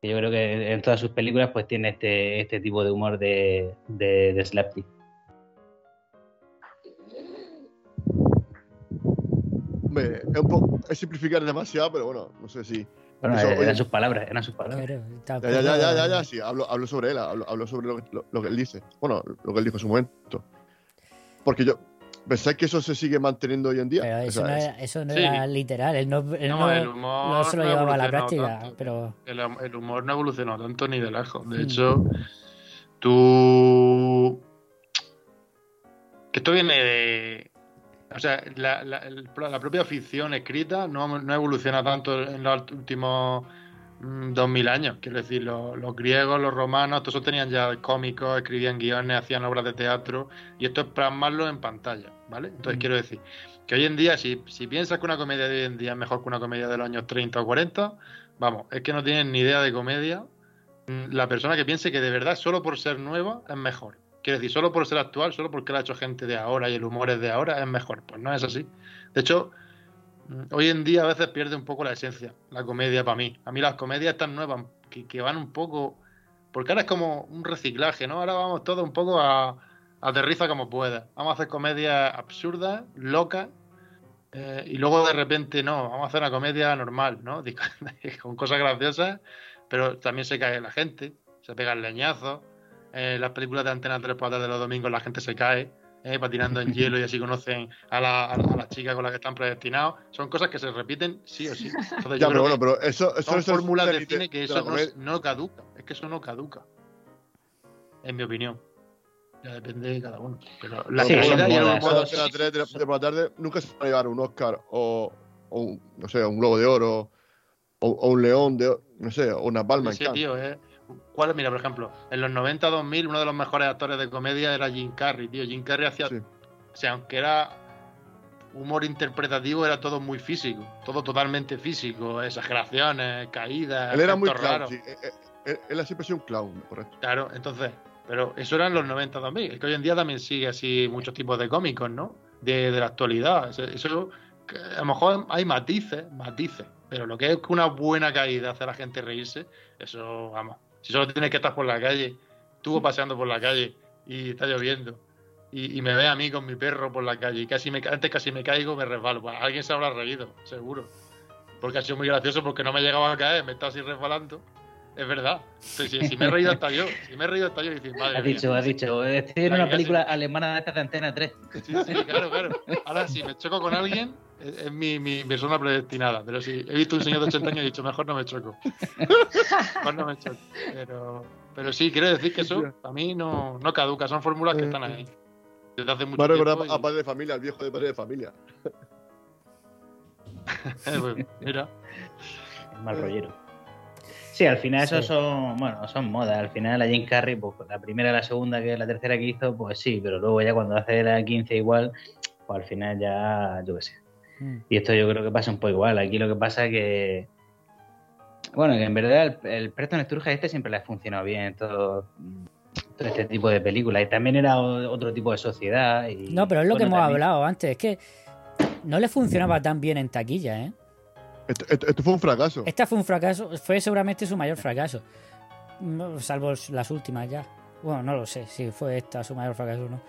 Yo creo que en todas sus películas pues tiene este, este tipo de humor de, de, de. Hombre, es un es simplificar demasiado, pero bueno, no sé si. Bueno, eso, eran oye, sus palabras, eran sus palabras. Claro, ya, ya, ya, ya, sí, hablo, hablo sobre él, hablo, hablo sobre lo, que- lo- lo que él dice. Bueno, lo que él dijo en su momento. Porque yo. ¿Pensáis que eso se sigue manteniendo hoy en día? Pero O eso sea, no era, eso no Sí. era literal, él no, él No, no, el humor no se lo llevaba a la práctica, tanto. pero El, el humor no ha evolucionado tanto ni de lejos. De Mm. hecho, tú. Que esto viene de. O sea, la, la- el- la propia ficción escrita no, no evoluciona tanto en los últimos mm, 2000 años. Quiero decir, los, los griegos, los romanos, todos tenían ya cómicos, escribían guiones, hacían obras de teatro. Y esto es plasmarlo en pantalla, ¿vale? Entonces, Mm. quiero decir que hoy en día, si, si piensas que una comedia de hoy en día es mejor que una comedia de los años 30 o 40, vamos, es que no tienen ni idea de comedia. Mm, La persona que piense que de verdad solo por ser nueva es mejor. Quiero decir, solo por ser actual, solo porque lo ha hecho gente de ahora y el humor es de ahora, es mejor. Pues no es así. De hecho, mm, hoy en día a veces pierde un poco la esencia, la comedia para mí. A mí las comedias están nuevas, que, van un poco... Porque ahora es como un reciclaje, ¿no? Ahora vamos todos un poco a aterriza como puedas. Vamos a hacer comedias absurdas, locas, eh, y luego de repente no, vamos a hacer una comedia normal, ¿no? Con cosas graciosas, pero también se cae la gente, se pega el En las películas de Antena 3 por la tarde de los domingos la gente se cae. eh, patinando en hielo y así conocen a la, a la- a la chica con la que están predestinados. Son cosas que se repiten sí o sí. Entonces, Ya, pero bueno, pero eso, eso, son fórmulas de cine que eso no, no caduca. Es que eso no caduca. En mi opinión. Ya depende de cada uno. Pero la Sí, calidad y el de por la tarde nunca se va a llevar un Oscar o, o un, no sé, un Globo de Oro o, o un León de Oro, no sé, o una Palma en tío, eh. Mira, por ejemplo, en los 90-2000 uno de los mejores actores de comedia era Jim Carrey, tío. Jim Carrey hacía... O sea, aunque era humor interpretativo, era todo muy físico. Todo totalmente físico. Exageraciones, caídas, Él era muy raros. sí. Eh, eh, Él, él ha siempre sido un clown, correcto. Claro, entonces... Pero eso era en los 90-2000. Es que hoy en día también sigue así muchos tipos de cómicos, ¿no? De, de la actualidad. Eso, eso- a lo mejor hay matices, matices. Pero lo que es una buena caída hace a la gente reírse, eso, vamos. Si solo tienes que estar por la calle, estuvo paseando por la calle y está lloviendo. Y, y me ve a mí con mi perro por la calle y casi me, antes casi me caigo me resbalo. Pues alguien se habrá reído, seguro. Porque ha sido muy gracioso porque no me llegaba a caer, me estaba así resbalando. Es verdad. Entonces, si, si me he reído hasta yo, si me he reído hasta yo, dices, madre Has mía. dicho, has dicho. Estoy en una película alemana de estas de Antena 3. Sí, sí, claro, claro. Ahora, si me choco con alguien, es, es mi, mi persona predestinada. Pero si he visto un señor de 80 años y he dicho, mejor no me choco. Mejor no me choco. Pero, pero sí, quiero decir que eso a mí no, no caduca. Son fórmulas que están ahí. Desde hace mucho tiempo. a Padre de Familia, al viejo de Padre de Familia. pues, mira. Mal rollero. Sí, al final eso son, bueno, son modas. Al final la Jim Carrey, pues la primera, la segunda, que la tercera que hizo, pues sí, pero luego ya cuando hace la 15 igual, pues al final ya, yo qué sé. Y esto yo creo que pasa un poco igual. Aquí lo que pasa que, bueno, que en verdad el, el Preston Sturges este siempre le ha funcionado bien todo, todo este tipo de películas. Y también era o- otro tipo de sociedad. Y, No, pero es lo que hemos también- hablado antes. Es que no le funcionaba tan bien en taquilla, ¿eh? Esto, esto- esto fue un fracaso. Esta fue un fracaso, fue seguramente su mayor fracaso. Salvo las últimas ya. Bueno, no lo sé si fue esta su mayor fracaso o no.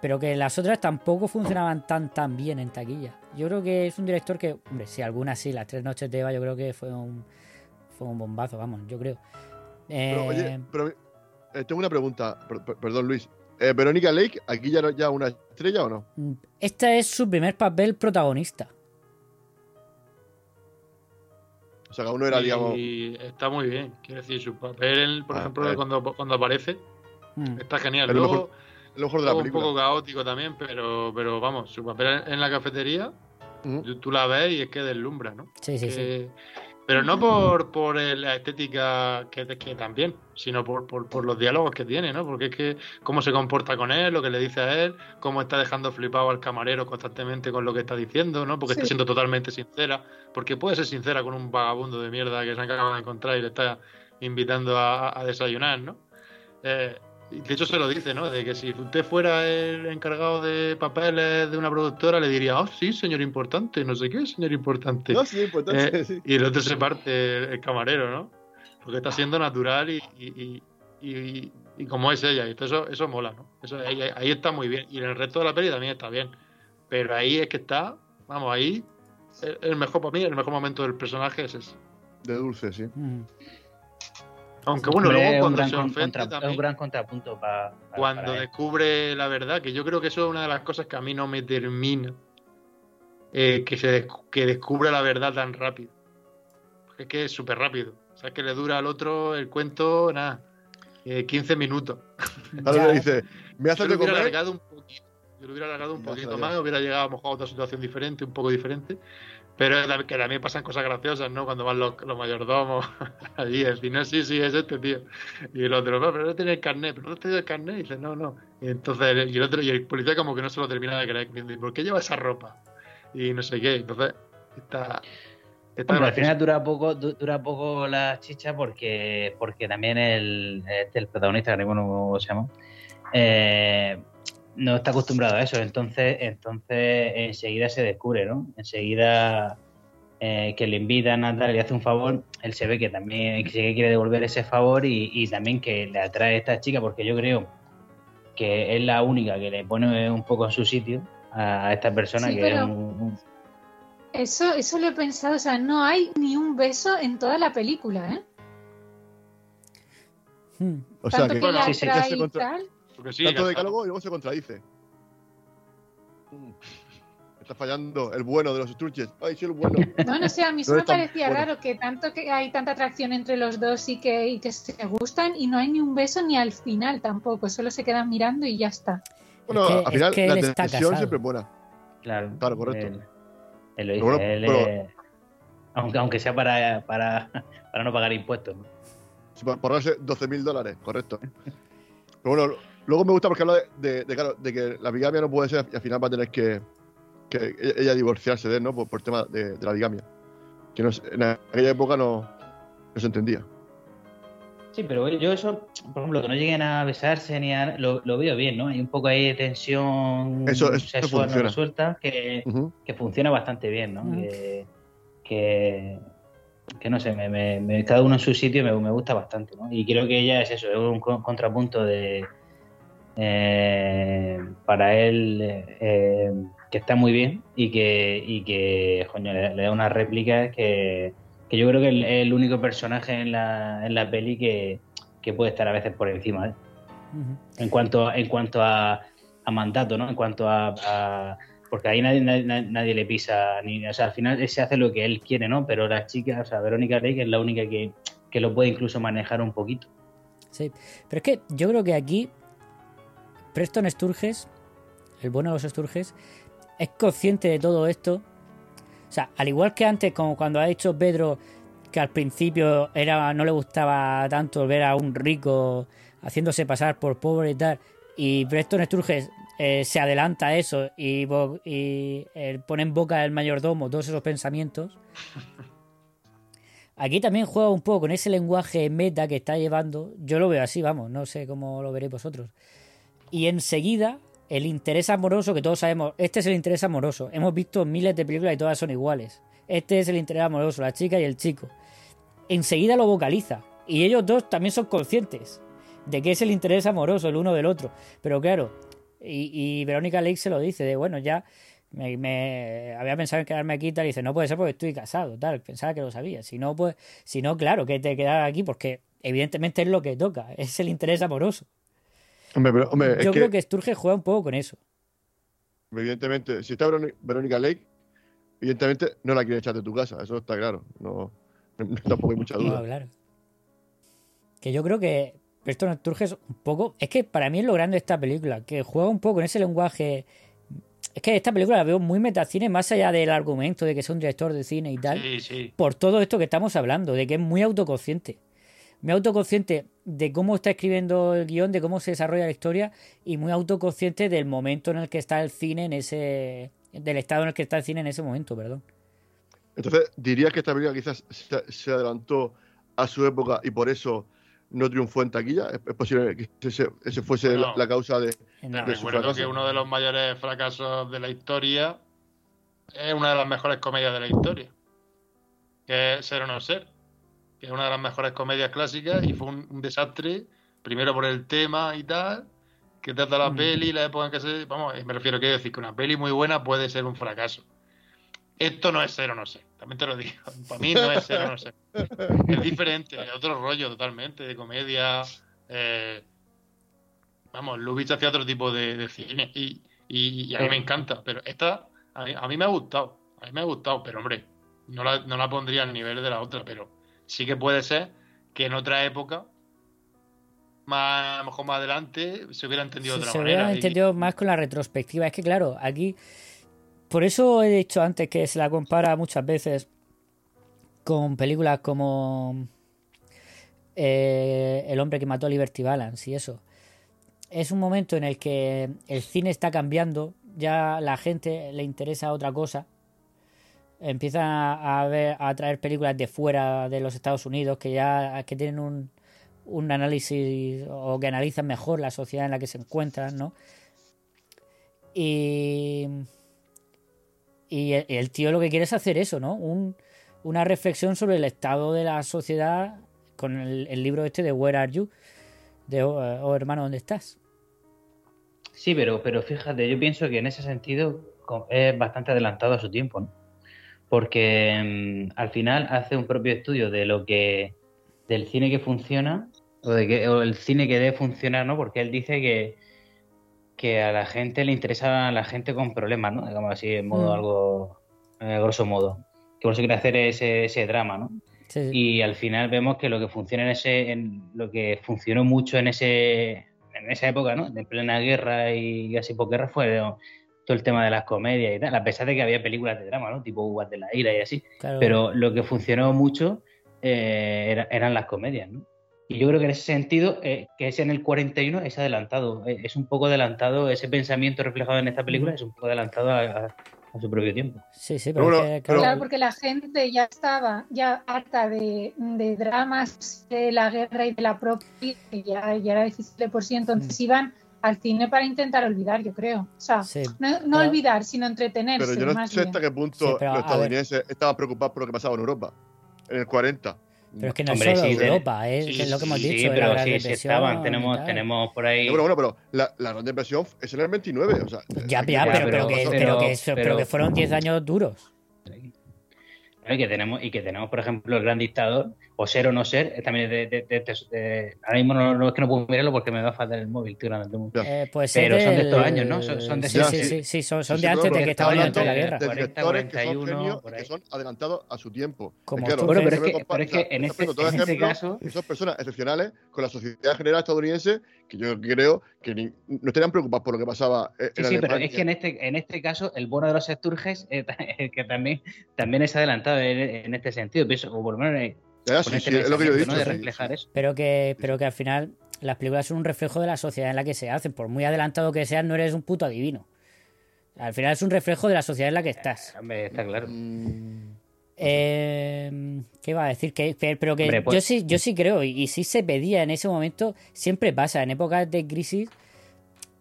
Pero que las otras tampoco funcionaban tan tan bien en taquilla. Yo creo que es un director que, hombre, si algunas sí, las tres noches de Eva, yo creo que fue un fue un bombazo, vamos, yo creo. Pero, Eh, oye, pero, eh, tengo una pregunta. Per- per- perdón, Luis. Eh, ¿Verónica Lake, aquí ya, ya una estrella o no? Este es su primer papel protagonista. O sea, que aún no era, digamos. Y está muy bien. Quiero decir, su papel, por Ah, ejemplo, eh. cuando, cuando aparece, está genial. Luego, mejor, es lo mejor de la luego un poco caótico también, pero, pero vamos, su papel en, la cafetería, tú, tú la ves y es que deslumbra, ¿no? Sí, sí, Que- Pero no por, por la estética que, que también, sino por, por, por los diálogos que tiene, ¿no? Porque es que cómo se comporta con él, lo que le dice a él, cómo está dejando flipado al camarero constantemente con lo que está diciendo, ¿no? Porque está Sí. siendo totalmente sincera, porque puede ser sincera con un vagabundo de mierda que se acaba de encontrar y le está invitando a, a desayunar, ¿no? Eh, de hecho se lo dice, ¿no? De que si usted fuera el encargado de papeles de una productora, le diría, oh, sí, señor importante, no sé qué, señor importante. No, sí, importante, Eh, sí. Y el otro se parte el, camarero, ¿no? Porque está siendo natural y, y, y, y- y como es ella. Y eso, eso mola, ¿no? Eso, ahí, ahí está muy bien. Y en el resto de la peli también está bien. Pero ahí es que está, vamos, ahí, el, el mejor para mí, el mejor momento del personaje es ese. De dulce, sí. Aunque bueno, luego es cuando se ofende contra- también- es un gran contrapunto para cuando descubre la verdad, que yo creo que eso es una de las cosas que a mí no me termina, eh, que se des- que descubra la verdad tan rápido. Porque es que es súper rápido. O sea, que le dura al otro el cuento, nada, eh, 15 minutos. Ahora le dice, ¿me haces Yo lo de hubiera comer? alargado un poquito. Yo lo hubiera alargado un Ya poquito sabía. más, hubiera llegado a lo mejor a otra situación diferente, un poco diferente. Pero es que también pasan cosas graciosas, ¿no? Cuando van los, los mayordomos allí, el no, sí, sí, es este tío. Y el otro, "No, pero no tiene el carnet, pero no tiene el carnet. Y dice, no, no. Y entonces, y el otro, y el policía como que no se lo termina de creer. Dice, ¿Por qué lleva esa ropa? Y no sé qué. Entonces, está. está Hombre, al final dura poco, du- dura poco la chicha porque, porque también el, este, el protagonista, que no se llama, eh, no está acostumbrado a eso. Entonces, entonces enseguida se descubre, ¿no? Enseguida eh, que le invitan a tal y le hace un favor, él se ve que también que quiere devolver ese favor y, y también que le atrae a esta chica porque yo creo que es la única que le pone un poco en su sitio a, esta persona Sí, que pero- es un- un, Eso, eso lo he pensado, o sea, no hay ni un beso en toda la película, ¿eh? O sea, Tanto que, la sí, sí, que se contra-. Porque sí, tanto que- decálogo y luego se contradice. Está fallando el bueno de los Sturges. Ay, sí, el bueno. No, no sé, a mí se No me es tan parecía bueno. raro que tanto que hay tanta atracción entre los dos y que, y que se gustan y no hay ni un beso ni al final tampoco, solo se quedan mirando y ya está. Bueno, que- al final es que la tensión siempre es buena. Claro. Claro, correcto. Él, él lo dice, Pero bueno, él pero- es- aunque, aunque sea para, para, para no pagar impuestos. ¿no? Sí, Por por ahorrarse 12 mil dólares, correcto. Pero bueno, luego me gusta porque habla de, de- de, claro, de que la bigamia no puede ser y al final va a tener que, que ella divorciarse de él, ¿no? Por, por tema de, de la bigamia. Que no, en aquella época no, no se entendía. Sí, pero yo eso, por ejemplo, que no lleguen a besarse ni a, lo, lo veo bien, ¿no? Hay un poco ahí de tensión Eso- eso sexual no funciona. resuelta que, que funciona bastante bien, ¿no? Que, que, que no sé, me, me- me- cada uno en su sitio me, me gusta bastante, ¿no? Y creo que ella es eso, es un co- contrapunto de eh, para él eh, que está muy bien y que, y que coño, le, le da una réplica que, que yo creo que es el único personaje en la, en la peli que, que puede estar a veces por encima ¿eh? En cuanto en cuanto a, a mandato no en cuanto a, a- porque ahí nadie, nadie, nadie le pisa ni o sea al final él se hace lo que él quiere no pero la chica o sea Verónica Lake es la única que, que lo puede incluso manejar un poquito. Sí, pero es que yo creo que aquí Preston Sturges, el bueno de los Sturges, es consciente de todo esto. O sea, al igual que antes, como cuando ha dicho Pedro que al principio era no le gustaba tanto ver a un rico haciéndose pasar por pobre y tal, y Preston Sturges eh, se adelanta a eso y, eh, pone en boca del mayordomo todos esos pensamientos. Aquí también juega un poco con ese lenguaje meta que está llevando. Yo lo veo así, vamos, no sé cómo lo veréis vosotros. Y enseguida, el interés amoroso, que todos sabemos, este es el interés amoroso. Hemos visto miles de películas y todas son iguales. Este es el interés amoroso, la chica y el chico. Enseguida lo vocaliza. Y ellos dos también son conscientes de que es el interés amoroso el uno del otro. Pero claro, y, y Verónica Lake se lo dice, de bueno, ya me, había pensado en quedarme aquí tal, dice, no puede ser porque estoy casado, tal, pensaba que lo sabía. Si no, pues, si no, claro, que te quedas aquí porque evidentemente es lo que toca, es el interés amoroso. Hombre, pero, hombre, es Yo que, creo que Sturge juega un poco con eso. evidentemente, si está Verónica- Lake, evidentemente no la quiere echar de tu casa, eso está claro. No, tampoco hay mucha duda. No, claro. Que yo creo que Preston Sturges un poco. Es que para mí es lo grande de esta película, que juega un poco en ese lenguaje. Es que esta película la veo muy metacine, más allá del argumento de que es un director de cine y tal. Sí, sí. Por todo esto que estamos hablando, de que es muy autoconsciente. Muy autoconsciente de cómo está escribiendo el guion, de cómo se desarrolla la historia, y muy autoconsciente del momento en el que está el cine en ese. del estado en el que está el cine en ese momento, perdón. Entonces, ¿dirías que esta película quizás se, adelantó a su época y por eso no triunfó en taquilla? ¿Es, posible que ese, ese fuese la, la causa de, Te de su recuerdo fracaso? que uno de los mayores fracasos de la historia es una de las mejores comedias de la historia. Que es Ser o no ser. Que es una de las mejores comedias clásicas y fue un, un desastre, primero por el tema y tal, que trata la Mm. peli, la época en que se. Vamos, me refiero, quiero decir que una peli muy buena puede ser un fracaso. Esto no es ser o no ser, también te lo digo. Para mí no es ser o no ser. Es diferente, es otro rollo totalmente, de comedia. eh, vamos, Lubitsch hacía otro tipo de, de cine y, y- y a mí me encanta, pero esta a mí, a mí me ha gustado, a mí me ha gustado, pero hombre, no la, no la pondría al nivel de la otra, pero sí que puede ser que en otra época, más, a lo mejor más adelante, se hubiera entendido de se, otra se manera. hubiera y- entendido más con la retrospectiva. Es que, claro, aquí. Por eso he dicho antes que se la compara muchas veces con películas como eh, El hombre que mató a Liberty Balance y eso. Es un momento en el que el cine está cambiando, ya la gente le interesa otra cosa. Empieza a traer películas de fuera de los Estados Unidos que ya que tienen un, análisis o que analizan mejor la sociedad en la que se encuentran, ¿no? Y, el, tío lo que quiere es hacer eso, ¿no? Un- una reflexión sobre el estado de la sociedad con el, libro este de Where Are You? De Oh, oh, hermano, ¿dónde estás? Sí, pero, pero fíjate, yo pienso que en ese sentido es bastante adelantado a su tiempo, ¿no? Porque mm, al final hace un propio estudio de lo que del cine que funciona o de que o el cine que debe funcionar, ¿no? Porque él dice que que a la gente le interesa a la gente con problemas, ¿no? Digamos así, en modo Mm. algo, eh, grosso modo. Que por eso quiere hacer ese, ese drama, ¿no? Sí, sí. Y al final vemos que lo que funciona en ese, en lo que funcionó mucho en ese, en esa época, ¿no? De plena guerra y casi posguerra fue todo el tema de las comedias y tal, a pesar de que había películas de drama, ¿no? Tipo Uvas de la Ira y así. Claro. Pero lo que funcionó mucho eh, era- eran las comedias, ¿no? Y yo creo que en ese sentido, eh, que es en el 41, es adelantado. eh, Es un poco adelantado, ese pensamiento reflejado en esta película es un poco adelantado a, a- a su propio tiempo. Sí, sí, pero Pero que, claro- Claro, porque la gente ya estaba ya harta de, de dramas de la guerra y de la propia vida, que ya, ya era difícil de por sí, entonces iban al cine para intentar olvidar, yo creo. O sea, Sí. no, no Pero- olvidar, sino entretenerse. Pero yo no sé bien. hasta qué punto Sí, pero, los estadounidenses estaban preocupados por lo que pasaba en Europa en el 40. Pero es que no Hombre, solo sí, de- Europa, es, sí, lo que hemos sí, dicho. de la pero sí, sí Depresión estaban. Tenemos, tenemos por ahí. No, bueno, bueno, pero la, la Gran Depresión es en el 29. O sea, Ya, ya, pero, pero, que, pero, que, pero- pero que fueron 10 años duros. Y que tenemos, y que tenemos, por ejemplo, el gran dictador, o ser o no ser, eh, también de, de- de- de- de- ahora mismo no, no es que no puedo mirarlo porque me va a faltar el móvil, móvil. Eh, pues Pero son de estos años, ¿no? Son, son de sí, esos- sí, sí, sí, son, son Sí, de sí, antes de que estaba antes de la guerra. De 40, directores que son 41, genios que son adelantados a su tiempo. Como Es que tú, los- Bueno, pero es que- pero es que en este- en este ejemplos caso- son personas excepcionales con la sociedad general estadounidense que yo creo que ni- no estarían preocupados por lo que pasaba en Sí, sí, pero es que en este, en este caso el bono de los Esturges eh, que también, también es adelantado en, en este sentido, pienso, o por lo menos eh, Ya, con sí, sí, es lo que yo he dicho, de sí, reflejar eso. Pero que, pero que al final las películas son un reflejo de la sociedad en la que se hacen. Por muy adelantado que seas, no eres un puto adivino. Al final es un reflejo de la sociedad en la que estás. Hombre, está claro. Mm, Eh, ¿Qué iba a decir? Que, que- pero que Hombre, pues- yo sí, yo sí creo, y, y sí se pedía en ese momento, siempre pasa, en épocas de crisis,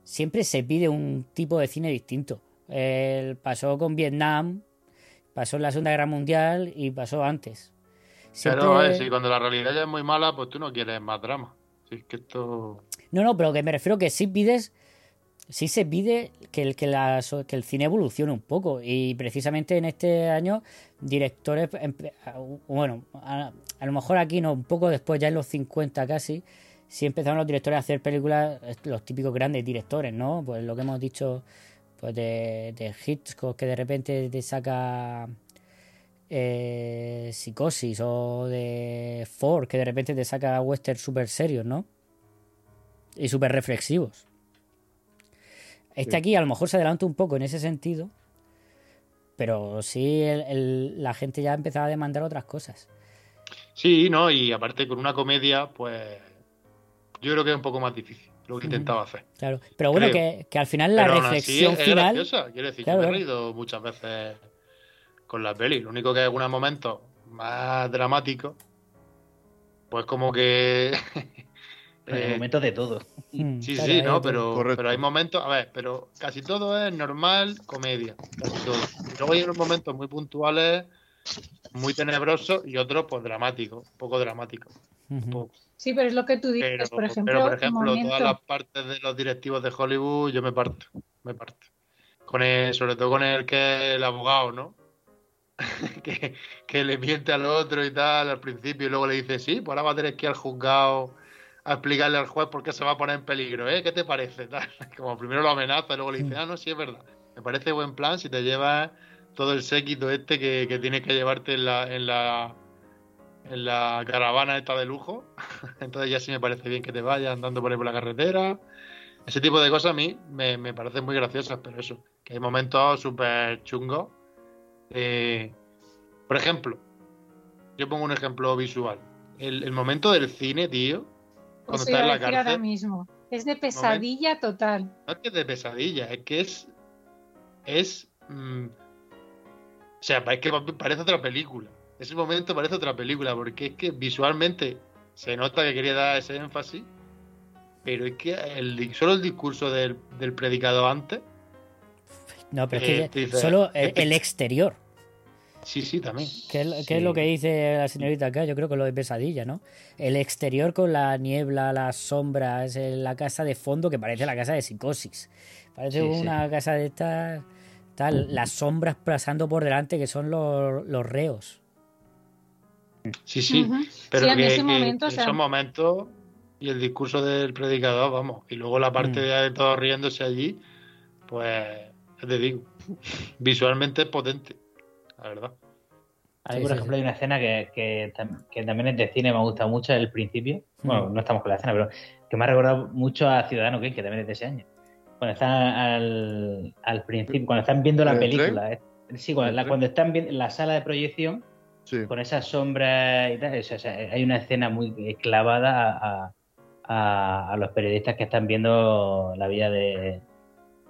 siempre se pide un tipo de cine distinto. El- pasó con Vietnam, pasó en la Segunda Guerra Mundial y pasó antes. Siempre- Pero, si cuando la realidad ya es muy mala, pues tú no quieres más drama. Si es que esto. No, no, pero que me refiero que sí pides, sí se pide que el, que, la so- que el cine evolucione un poco. Y precisamente en este año, directores, bueno, a, a lo mejor aquí no, un poco después, ya en los 50 casi, sí empezaron los directores a hacer películas, los típicos grandes directores, ¿no? Pues lo que hemos dicho pues de, de Hitchcock, que de repente te saca eh, Psicosis, o de Ford, que de repente te saca western super serios, ¿no? y súper reflexivos. Este Sí. aquí a lo mejor se adelanta un poco en ese sentido, pero sí el- el- la gente ya empezaba a demandar otras cosas. Sí, ¿no? Y aparte con una comedia, pues. Yo creo que es un poco más difícil lo que intentaba hacer. Claro, pero bueno, que, que al final la Pero aún así reflexión es, es final... graciosa. Quiero decir, Claro, yo me he reído muchas veces con la peli. Lo único que en algunos momentos más dramáticos, pues como que. Eh, momentos de todo. Mm, Sí, claro, sí, hay no, pero, Correcto. pero hay momentos, a ver, pero casi todo es normal, comedia, casi todo. Y luego hay unos momentos muy puntuales, muy tenebrosos y otros pues dramáticos, un poco dramáticos. Ujú. poco. Sí, pero es lo que tú dices, Pero, por ejemplo, pero, por ejemplo, momento- todas las partes de los directivos de Hollywood, yo me parto, me parto. Con el, sobre todo con el que es el abogado, ¿no? que, que le miente al otro y tal al principio y luego le dice, sí, pues ahora va a tener que ir al juzgado a explicarle al juez por qué se va a poner en peligro, ¿eh? ¿Qué te parece? Tal. Como primero lo amenaza y luego le dice, ah, no, sí es verdad. Me parece buen plan si te llevas todo el séquito este que, que tienes que llevarte en la, en la en la caravana esta de lujo. Entonces ya sí me parece bien que te vayas andando por ahí por la carretera. Ese tipo de cosas a mí me, me parecen muy graciosas, pero eso, que hay momentos súper chungos. Eh, por ejemplo, yo pongo un ejemplo visual. El, el momento del cine, tío, cuando Eso está en la decir ahora cárcel, mismo. Es de pesadilla total. no es que es de pesadilla, es que es. Es. mm, o sea, es que parece otra película. Ese momento parece otra película, porque es que visualmente se nota que quería dar ese énfasis, pero es que el, solo el discurso del, del predicado antes. No, pero Eh, es que dice- solo el, el exterior, Sí, sí, también. que es, lo que dice la señorita acá, yo creo que lo de pesadilla, ¿no? El exterior con la niebla, las sombras, eh, la casa de fondo que parece la casa de psicosis. Parece Sí, sí. una casa de estas, tal, las sombras pasando por delante que son los, los reos. Sí, sí. Pero Sí, en ese momento, que o sea- esos momentos y el discurso del predicador, vamos. Y luego la parte de todos riéndose allí, pues, ya te digo, visualmente es potente, la verdad. A mí, Sí, por sí, ejemplo, hay una escena que, que, tam- que también es de cine, me ha gustado mucho el principio. Bueno, Mm. no estamos con la escena, pero que me ha recordado mucho a Ciudadano Kane, que también es de ese año. Cuando están al, al principio, cuando están viendo la ¿En el película, eh, sí, cuando, están viendo la sala de proyección, Sí. con esas sombras y tal, o sea, hay una escena muy clavada a, a- a los periodistas que están viendo la vida de,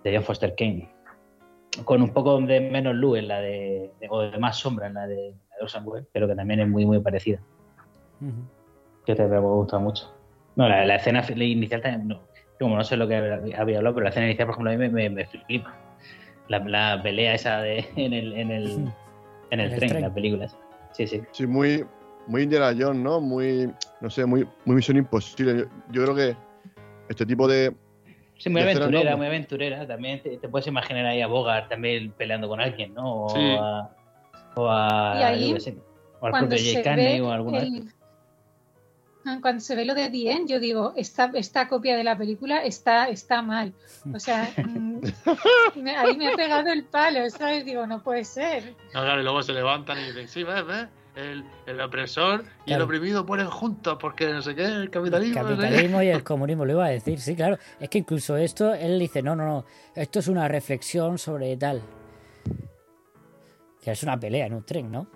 de John Foster Kane. Con un poco de menos luz en la de, de- o de más sombra en la de, la de Welles, pero que también es muy muy parecida. Ujú. Que te me ha gustado mucho. No, la, la escena inicial también, no, como no sé lo que había hablado, pero la escena inicial, por ejemplo, a mí me, me, me flipa. La, la pelea esa de, en el, en el, en el, En el tren, tren. la película. esa. Sí, sí. Sí, muy, muy Indiana Jones, ¿no? Muy, no sé, muy, muy misión imposible. Yo, yo creo que este tipo de. Sí, muy aventurera, muy aventurera. También te, te puedes imaginar ahí a Bogart también peleando con alguien, ¿no? O Sí. a. O a. Y ahí, sé, o al Cuando propio Jay se, Carney ve o alguna el- Ah, cuando se ve lo de End, yo digo, esta, esta copia de la película está, está mal. O sea, mm, me- ahí me ha pegado el palo, ¿sabes? Digo, no puede ser. No, claro, y luego se levantan y dicen, sí, ves, ves, el, el opresor y el oprimido ponen juntos porque no sé qué, el capitalismo. no sé qué". capitalismo y el comunismo, lo iba a decir, sí, claro. Es que incluso esto, él dice, no, no, no, esto es una reflexión sobre tal. Que es una pelea en un tren, ¿no?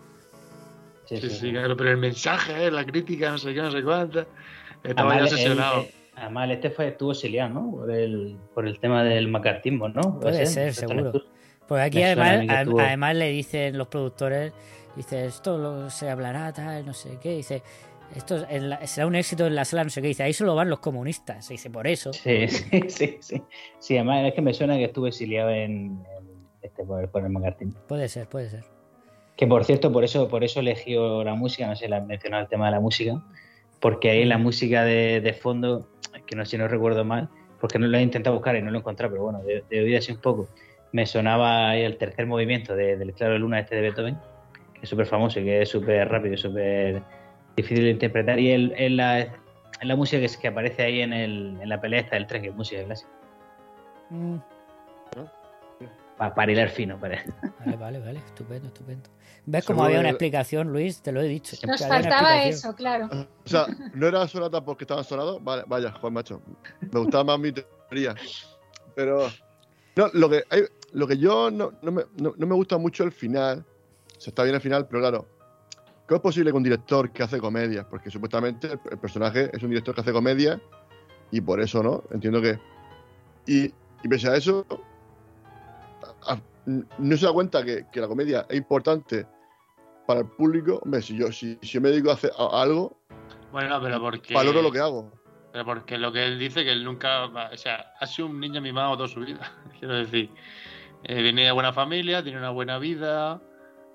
Sí, Sí, sí. sí, claro, pero el mensaje, eh, la crítica, no sé qué, no sé cuánta. Estaba ya Además, este fue, estuvo exiliado, ¿no? Por el, por el tema del macartismo, ¿no? Puede ser, seguro. Porque aquí además, además le dicen los productores, dice, esto lo- se hablará tal, no sé qué, dice, esto es- en la- será un éxito en la sala, no sé qué, dice, ahí solo van los comunistas, dice, por eso. Sí, sí, sí, sí. Sí, además es que me suena que estuvo exiliado en, en este, por, por el macartismo. Puede ser, puede ser. Que por cierto, por eso, por eso eligió la música, no sé, la mencionado el tema de la música, porque ahí la música de, de fondo, que no sé si no recuerdo mal, porque no lo he intentado buscar y no lo he encontrado, pero bueno, de, de oídas un poco, me sonaba ahí el tercer movimiento de- del Claro de Luna este de Beethoven, es súper famoso y que es súper rápido y súper difícil de interpretar, y el, en la, en la música que, es- que aparece ahí en, el, en la pelea esta del tren, que es música clásica, Mm, Pa- para hilar fino, para... Vale, vale, vale, estupendo, estupendo. ¿Ves cómo había una explicación, Luis? Te lo he dicho. Nos faltaba eso, claro. O sea, ¿no era sonata porque estaban sonados? Vale, vaya, Juan Macho. Me gustaba más mi teoría. Pero. No, lo que, hay, lo que yo no, no, me, no, no me gusta mucho el final. O sea, está bien el final, pero claro. ¿Cómo es posible que un director que hace comedias? Porque supuestamente el, el personaje es un director que hace comedia y por eso, ¿no? Entiendo que. Y, y pese a eso, a- no se da cuenta que, que la comedia es importante para el público. Hombre, si yo, si, si yo me dedico a hacer a- a algo, Bueno, pero porque. valoro lo que hago. Pero porque lo que él dice que él nunca. O sea, ha sido un niño mimado toda su vida. Quiero decir, eh, viene de buena familia, tiene una buena vida,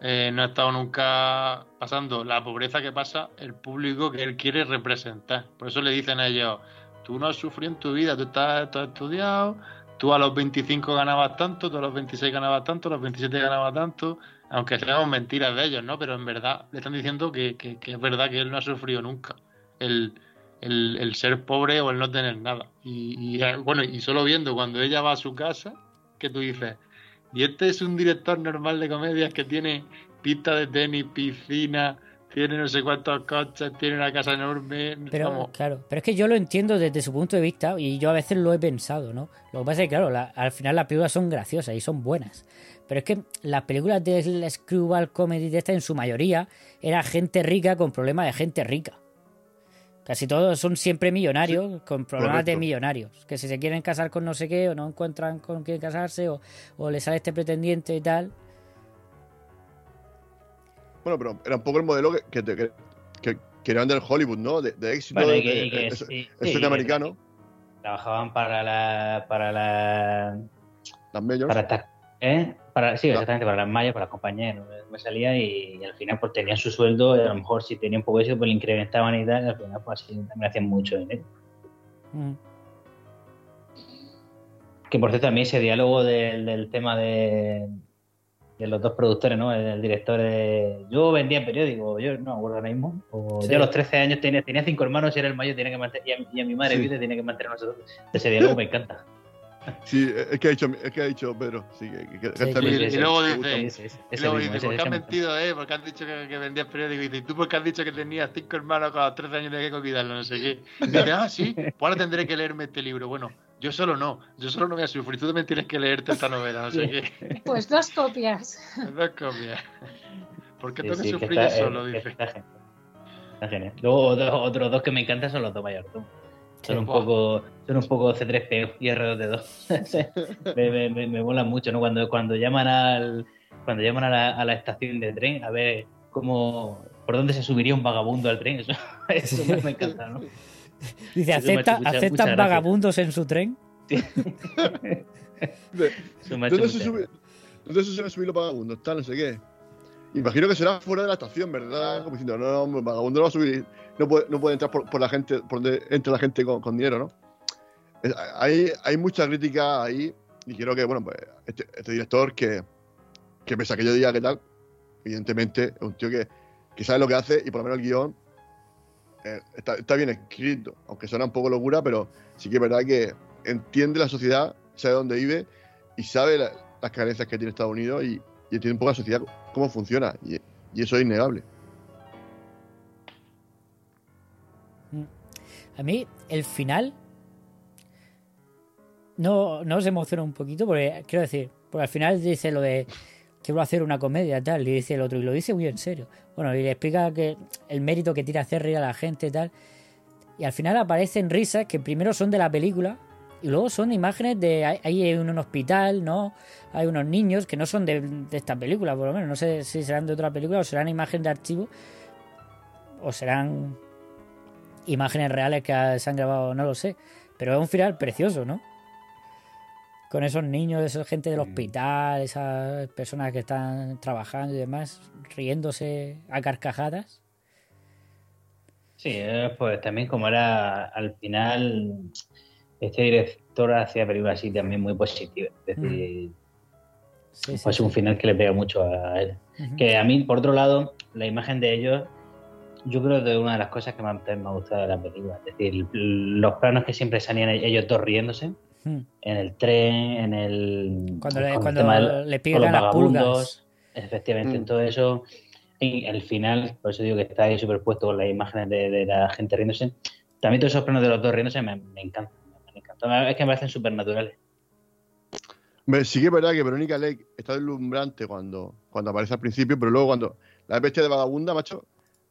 eh, no ha estado nunca pasando la pobreza que pasa el público que él quiere representar. Por eso le dicen a ellos: Tú no has sufrido en tu vida, tú, estás, tú has estudiado, tú a los 25 ganabas tanto, tú a los 26 ganabas tanto, a los 27 ganabas tanto. Aunque sean mentiras de ellos, ¿no? Pero en verdad le están diciendo que, que- que es verdad que él no ha sufrido nunca. El, el, el ser pobre o el no tener nada. Y, y, bueno, y solo viendo cuando ella va a su casa, que tú dices, y este es un director normal de comedias que tiene pista de tenis, piscina, tiene no sé cuántos coches, tiene una casa enorme. Pero vamos, claro, pero es que yo lo entiendo desde su punto de vista y yo a veces lo he pensado, ¿no? Lo que pasa es que, claro, la- al final las películas son graciosas y son buenas. Pero es que las películas del Screwball Comedy de esta, en su mayoría, era gente rica con problemas de gente rica. Casi todos son siempre millonarios con problemas de millonarios. Que si se quieren casar con no sé qué o no encuentran con quién casarse o, o le sale este pretendiente y tal. Bueno, pero era un poco el modelo que, que, te- que, que, que eran del Hollywood, ¿no? De, de éxito. Bueno, y que- de- y que es- sí, americano. Trabajaban para la. para la. Las majors. para ¿eh? Para, sí, exactamente, para las mallas, para las compañías, no me- salía y, y al final pues tenían su sueldo y a lo mejor si tenían poco éxito pues le incrementaban y tal, y al final pues así también hacían mucho dinero. Mm. Que por cierto, mí ese diálogo del, del tema de, de los dos productores, ¿no? El, el director de... Yo vendía periódico, yo no me acuerdo ahora mismo. O Sí. Yo a los 13 años tenía, tenía cinco hermanos y era el mayor tenía que mantener, y, a, y a mi madre Sí. vida tenía que mantener a nosotros. Ese diálogo me encanta. Sí, es que ha dicho, es que ha dicho Pedro. Sí, que, que- que Sí, también sí, Y sí, luego dice, y luego dice, ¿por qué has mentido, eh? Porque has dicho que, que vendías periódico. Y dice, ¿y tú por qué has dicho que tenías cinco hermanos que a los 13 años tenías que cuidarlo? No sé qué. Y dice, ah, sí, pues ahora tendré que leerme este libro. Bueno, yo solo no, yo solo no voy a sufrir. Tú también tienes que leerte esta novela, no sé qué. Pues dos copias. Dos copias. ¿Por qué Sí, tengo que sí, que sufrir está- yo solo? eh, que Dice. está genial. Está genial. Luego otros, otros dos que me encantan son los dos mayordomos. Son Sí. un poco, son un poco C3PO y R2D2. me, me, me, me molan mucho, ¿no? Cuando, cuando llaman al cuando llaman a la, a la estación de tren a ver cómo por dónde se subiría un vagabundo al tren. Eso, eso me, me encanta, ¿no? Dice, ¿acepta, mucha- mucha ¿aceptan gracia. vagabundos en su tren? ¿Dónde se, sube, ¿Dónde se suelen subir los vagabundos? Tal, no sé qué. Imagino que será fuera de la estación, ¿verdad? Como diciendo, no, no, vagabundo no va a subir. No puede, no puede entrar por, por la gente, por donde entra la gente con, con dinero, ¿no? Es- hay, hay mucha crítica ahí. Y creo que, bueno, pues este, este director que, que pese a que yo diga que tal, evidentemente es un tío que, que sabe lo que hace y por lo menos el guion eh, está, está bien escrito. Aunque suena un poco locura, pero sí que es verdad que entiende la sociedad, sabe dónde vive y sabe la- las carencias que tiene Estados Unidos y, y entiende un poco la sociedad, cómo funciona. Y, eso es innegable. A mí, el final. No, no os emociona un poquito, porque quiero decir, porque al final dice lo de quiero hacer una comedia tal, y dice el otro, y lo dice muy en serio. Bueno, y le explica que el mérito que tiene hacer reír a la gente tal. Y al final aparecen risas que primero son de la película y luego son imágenes de. Hay, hay un, hospital, ¿no? Hay unos niños que no son de, de esta película, por lo menos. No sé si serán de otra película o serán imágenes de archivo o serán imágenes reales que se han grabado, no lo sé. Pero es un final precioso, ¿no? Con esos niños, esa gente del hospital, esas personas que están trabajando y demás, riéndose a carcajadas. Sí, pues también como era al final, este director hacía películas así también muy positivas. Es decir, Sí, sí, pues sí. un final que le pega mucho a él. Que a mí, por otro lado, la imagen de ellos, yo creo que es una de las cosas que más me ha gustado de la película. Es decir, los planos que siempre salían ellos dos riéndose, en el tren, en el. Cuando le- el cuando del- le con pican los las vagabundos, pulgas. Efectivamente, Mm. en todo eso. Y el final, por eso digo que está ahí superpuesto con las imágenes de, de la gente riéndose. También todos esos planos de los dos riéndose me, me encantan. Es que me parecen súper naturales. Hombre, Sí que es verdad que Verónica Lake está deslumbrante cuando, cuando aparece al principio, pero luego cuando la bestia de vagabunda, macho,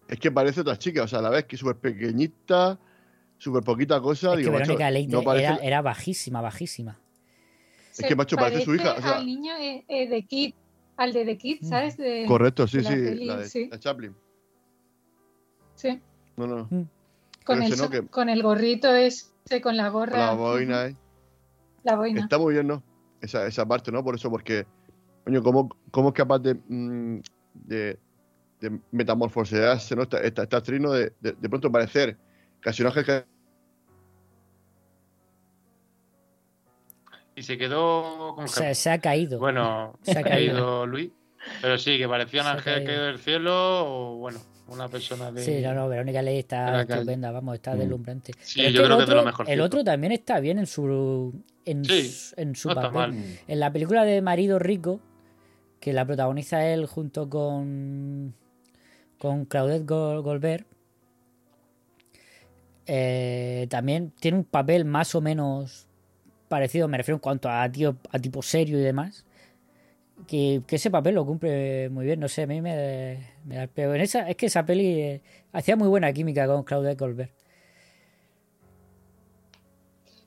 es que parece otra chica. O sea, la ves que es súper pequeñita, súper poquita cosa. Es digo, que macho, Verónica no parece- era, era bajísima, bajísima. Es que, macho, parece su hija, o sea- al niño eh, eh, de Kid, al de The Kid, ¿sabes? De, Correcto, sí, de la sí, peli, la de, sí, la Chaplin. sí. No, no. Mm. Con, el, no, que- con el gorrito con la gorra. la boina, ¿eh? La boina. Está muy bien, ¿no? Esa, esa parte, ¿no? Por eso, porque, coño, ¿cómo, cómo es capaz de, mm, de, de metamorfosearse, ¿no? Esta, esta, esta actriz, ¿no? De, de, de pronto parecer casi un ángel que Y se quedó con Se, se ha caído. Bueno, Se ha caído. Luis. Pero sí, que parecía un ángel caído. caído del cielo o, bueno, una persona de. Sí, no, no, Verónica Ley está estupenda, vamos, está Mm. deslumbrante. Sí, Pero yo el creo que es de lo otro- mejorcito. El otro también está bien en su en, Sí, su- en su no está papel. mal. En la película de Marido Rico, que la protagoniza él junto con con Claudette Gol- Goldberg, eh, también tiene un papel más o menos parecido, me refiero en cuanto a, tío, a tipo serio y demás. Que, que ese papel lo cumple muy bien, no sé, a mí me, me da el pego. En esa, es que esa peli eh, hacía muy buena química con Claudette Goldberg.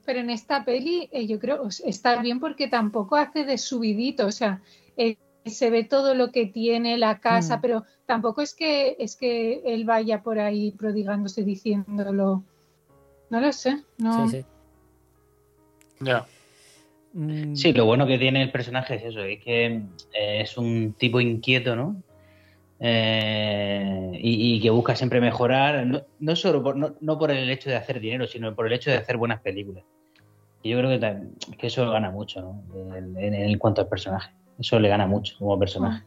Pero en esta peli eh, yo creo está bien porque tampoco hace de subidito, o sea, eh, se ve todo lo que tiene la casa, Mm. pero tampoco es que es que él vaya por ahí prodigándose diciéndolo. No lo sé, no. Sí, sí. Ya. Mm, Sí, lo bueno que tiene el personaje es eso, es que eh, es un tipo inquieto, ¿no? Eh, y, y que busca siempre mejorar, no, no solo por, no, no por el hecho de hacer dinero, sino por el hecho de hacer buenas películas. Y yo creo que, que eso gana mucho, ¿no? En, en- en cuanto al personaje. Eso le gana mucho como personaje.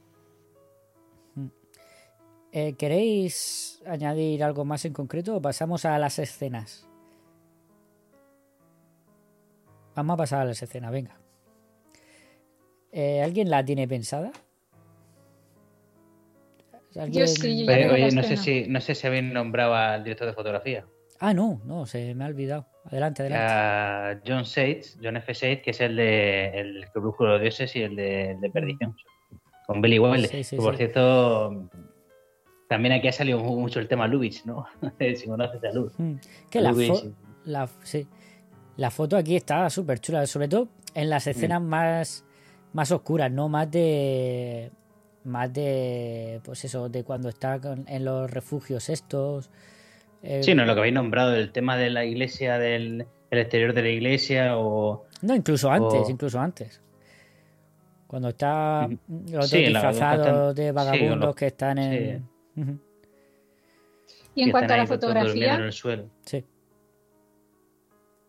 Eh, ¿Queréis añadir algo más en concreto o pasamos a las escenas? Vamos a pasar a las escenas, venga. Eh, ¿Alguien la tiene pensada? Yo sí, yo Pero, tengo oye, no sé, si, no sé si habéis nombrado al director de fotografía. Ah, no, no, se me ha olvidado. Adelante, adelante. A John Sage, John F. Sage, que es el de El Crepúsculo de los Dioses y el de, el de Perdición. Con Billy Wilder. Sí, sí, que, por sí. cierto, también aquí ha salido mu- mucho el tema Lubitsch, ¿no? si conoces a Lubitsch. Mm, Que la, Lubitsch, la, sí. La foto aquí está súper chula, sobre todo en las escenas más, más oscuras, ¿no? Más de. Más de. Pues eso, de cuando está con- en los refugios estos. eh, Sí, no, lo que habéis nombrado, el tema de la iglesia, del el exterior de la iglesia o... No, incluso antes, o- incluso antes. Cuando está los Sí, disfrazados están- de sí, vagabundos los- que están en. Ujú. Y en cuanto a la fotografía, en el suelo. Sí.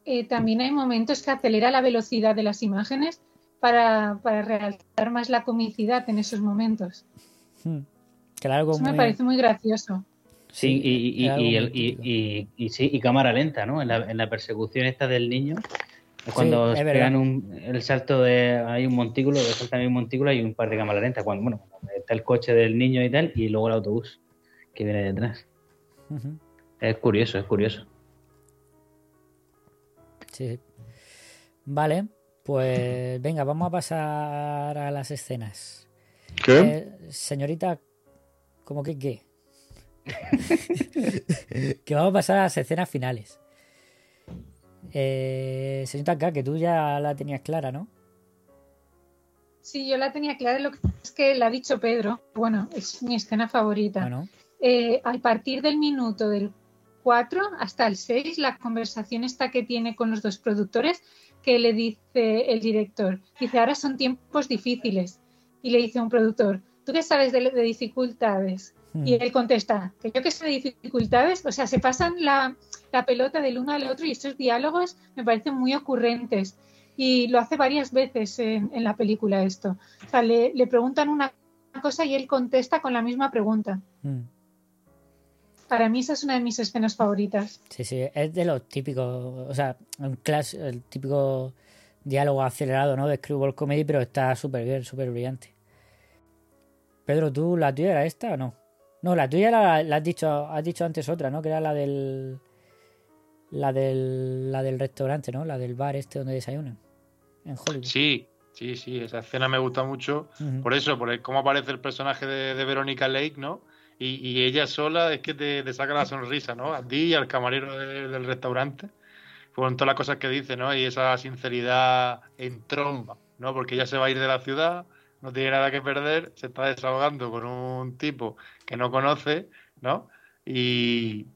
Eh, también hay momentos que acelera la velocidad de las imágenes para, para realzar más la comicidad en esos momentos. Mm. Algo Eso me parece muy gracioso. Sí, y, y- y muy el- y- y- y sí, y cámara lenta, ¿no? En la, en la persecución esta del niño, es cuando es verdad. pegan un, el salto de... Hay un montículo, saltan un montículo y un par de cámara lenta. Cuando, bueno, está el coche del niño y tal, y luego el autobús que viene detrás. Es curioso, es curioso. Sí. Vale, pues venga, vamos a pasar a las escenas. ¿Qué? Eh, señorita, ¿cómo que qué? que vamos a pasar a las escenas finales. Eh, señorita K, que tú ya la tenías clara, ¿no? Sí, yo la tenía clara, lo que es que la ha dicho Pedro. Bueno, es mi escena favorita. Bueno, Eh, a partir del minuto del 4 hasta el 6, la conversación esta que tiene con los dos productores, que le dice el director, dice, ahora son tiempos difíciles. Y le dice un productor, ¿tú qué sabes de, de dificultades? Hmm. Y él contesta, que yo que sé de dificultades, o sea, se pasan la, la pelota del uno al otro y estos diálogos me parecen muy ocurrentes. Y lo hace varias veces en, en la película esto. O sea, le, le preguntan una cosa y él contesta con la misma pregunta. mm, Para mí esa es una de mis escenas favoritas. sí, sí, es de los típicos, o sea, un clas- el típico diálogo acelerado, ¿no? De Screwball Comedy, pero está súper bien, súper brillante. Pedro, ¿tú la tuya era esta o no? No, la tuya la, la has dicho, has dicho antes otra, ¿no? Que era la del, la del, la del restaurante, ¿no? La del bar este donde desayunan. En Hollywood. Sí, sí, sí, esa escena me gusta mucho. Por eso, por el- cómo aparece el personaje de, de Verónica Lake, ¿no? Y, ella sola es que te, saca la sonrisa, ¿no? A ti y al camarero de- del restaurante. Con todas las cosas que dice, ¿no? Y esa sinceridad en tromba, ¿no? Porque ella se va a ir de la ciudad, no tiene nada que perder, se está desahogando con un tipo que no conoce, ¿no? Y,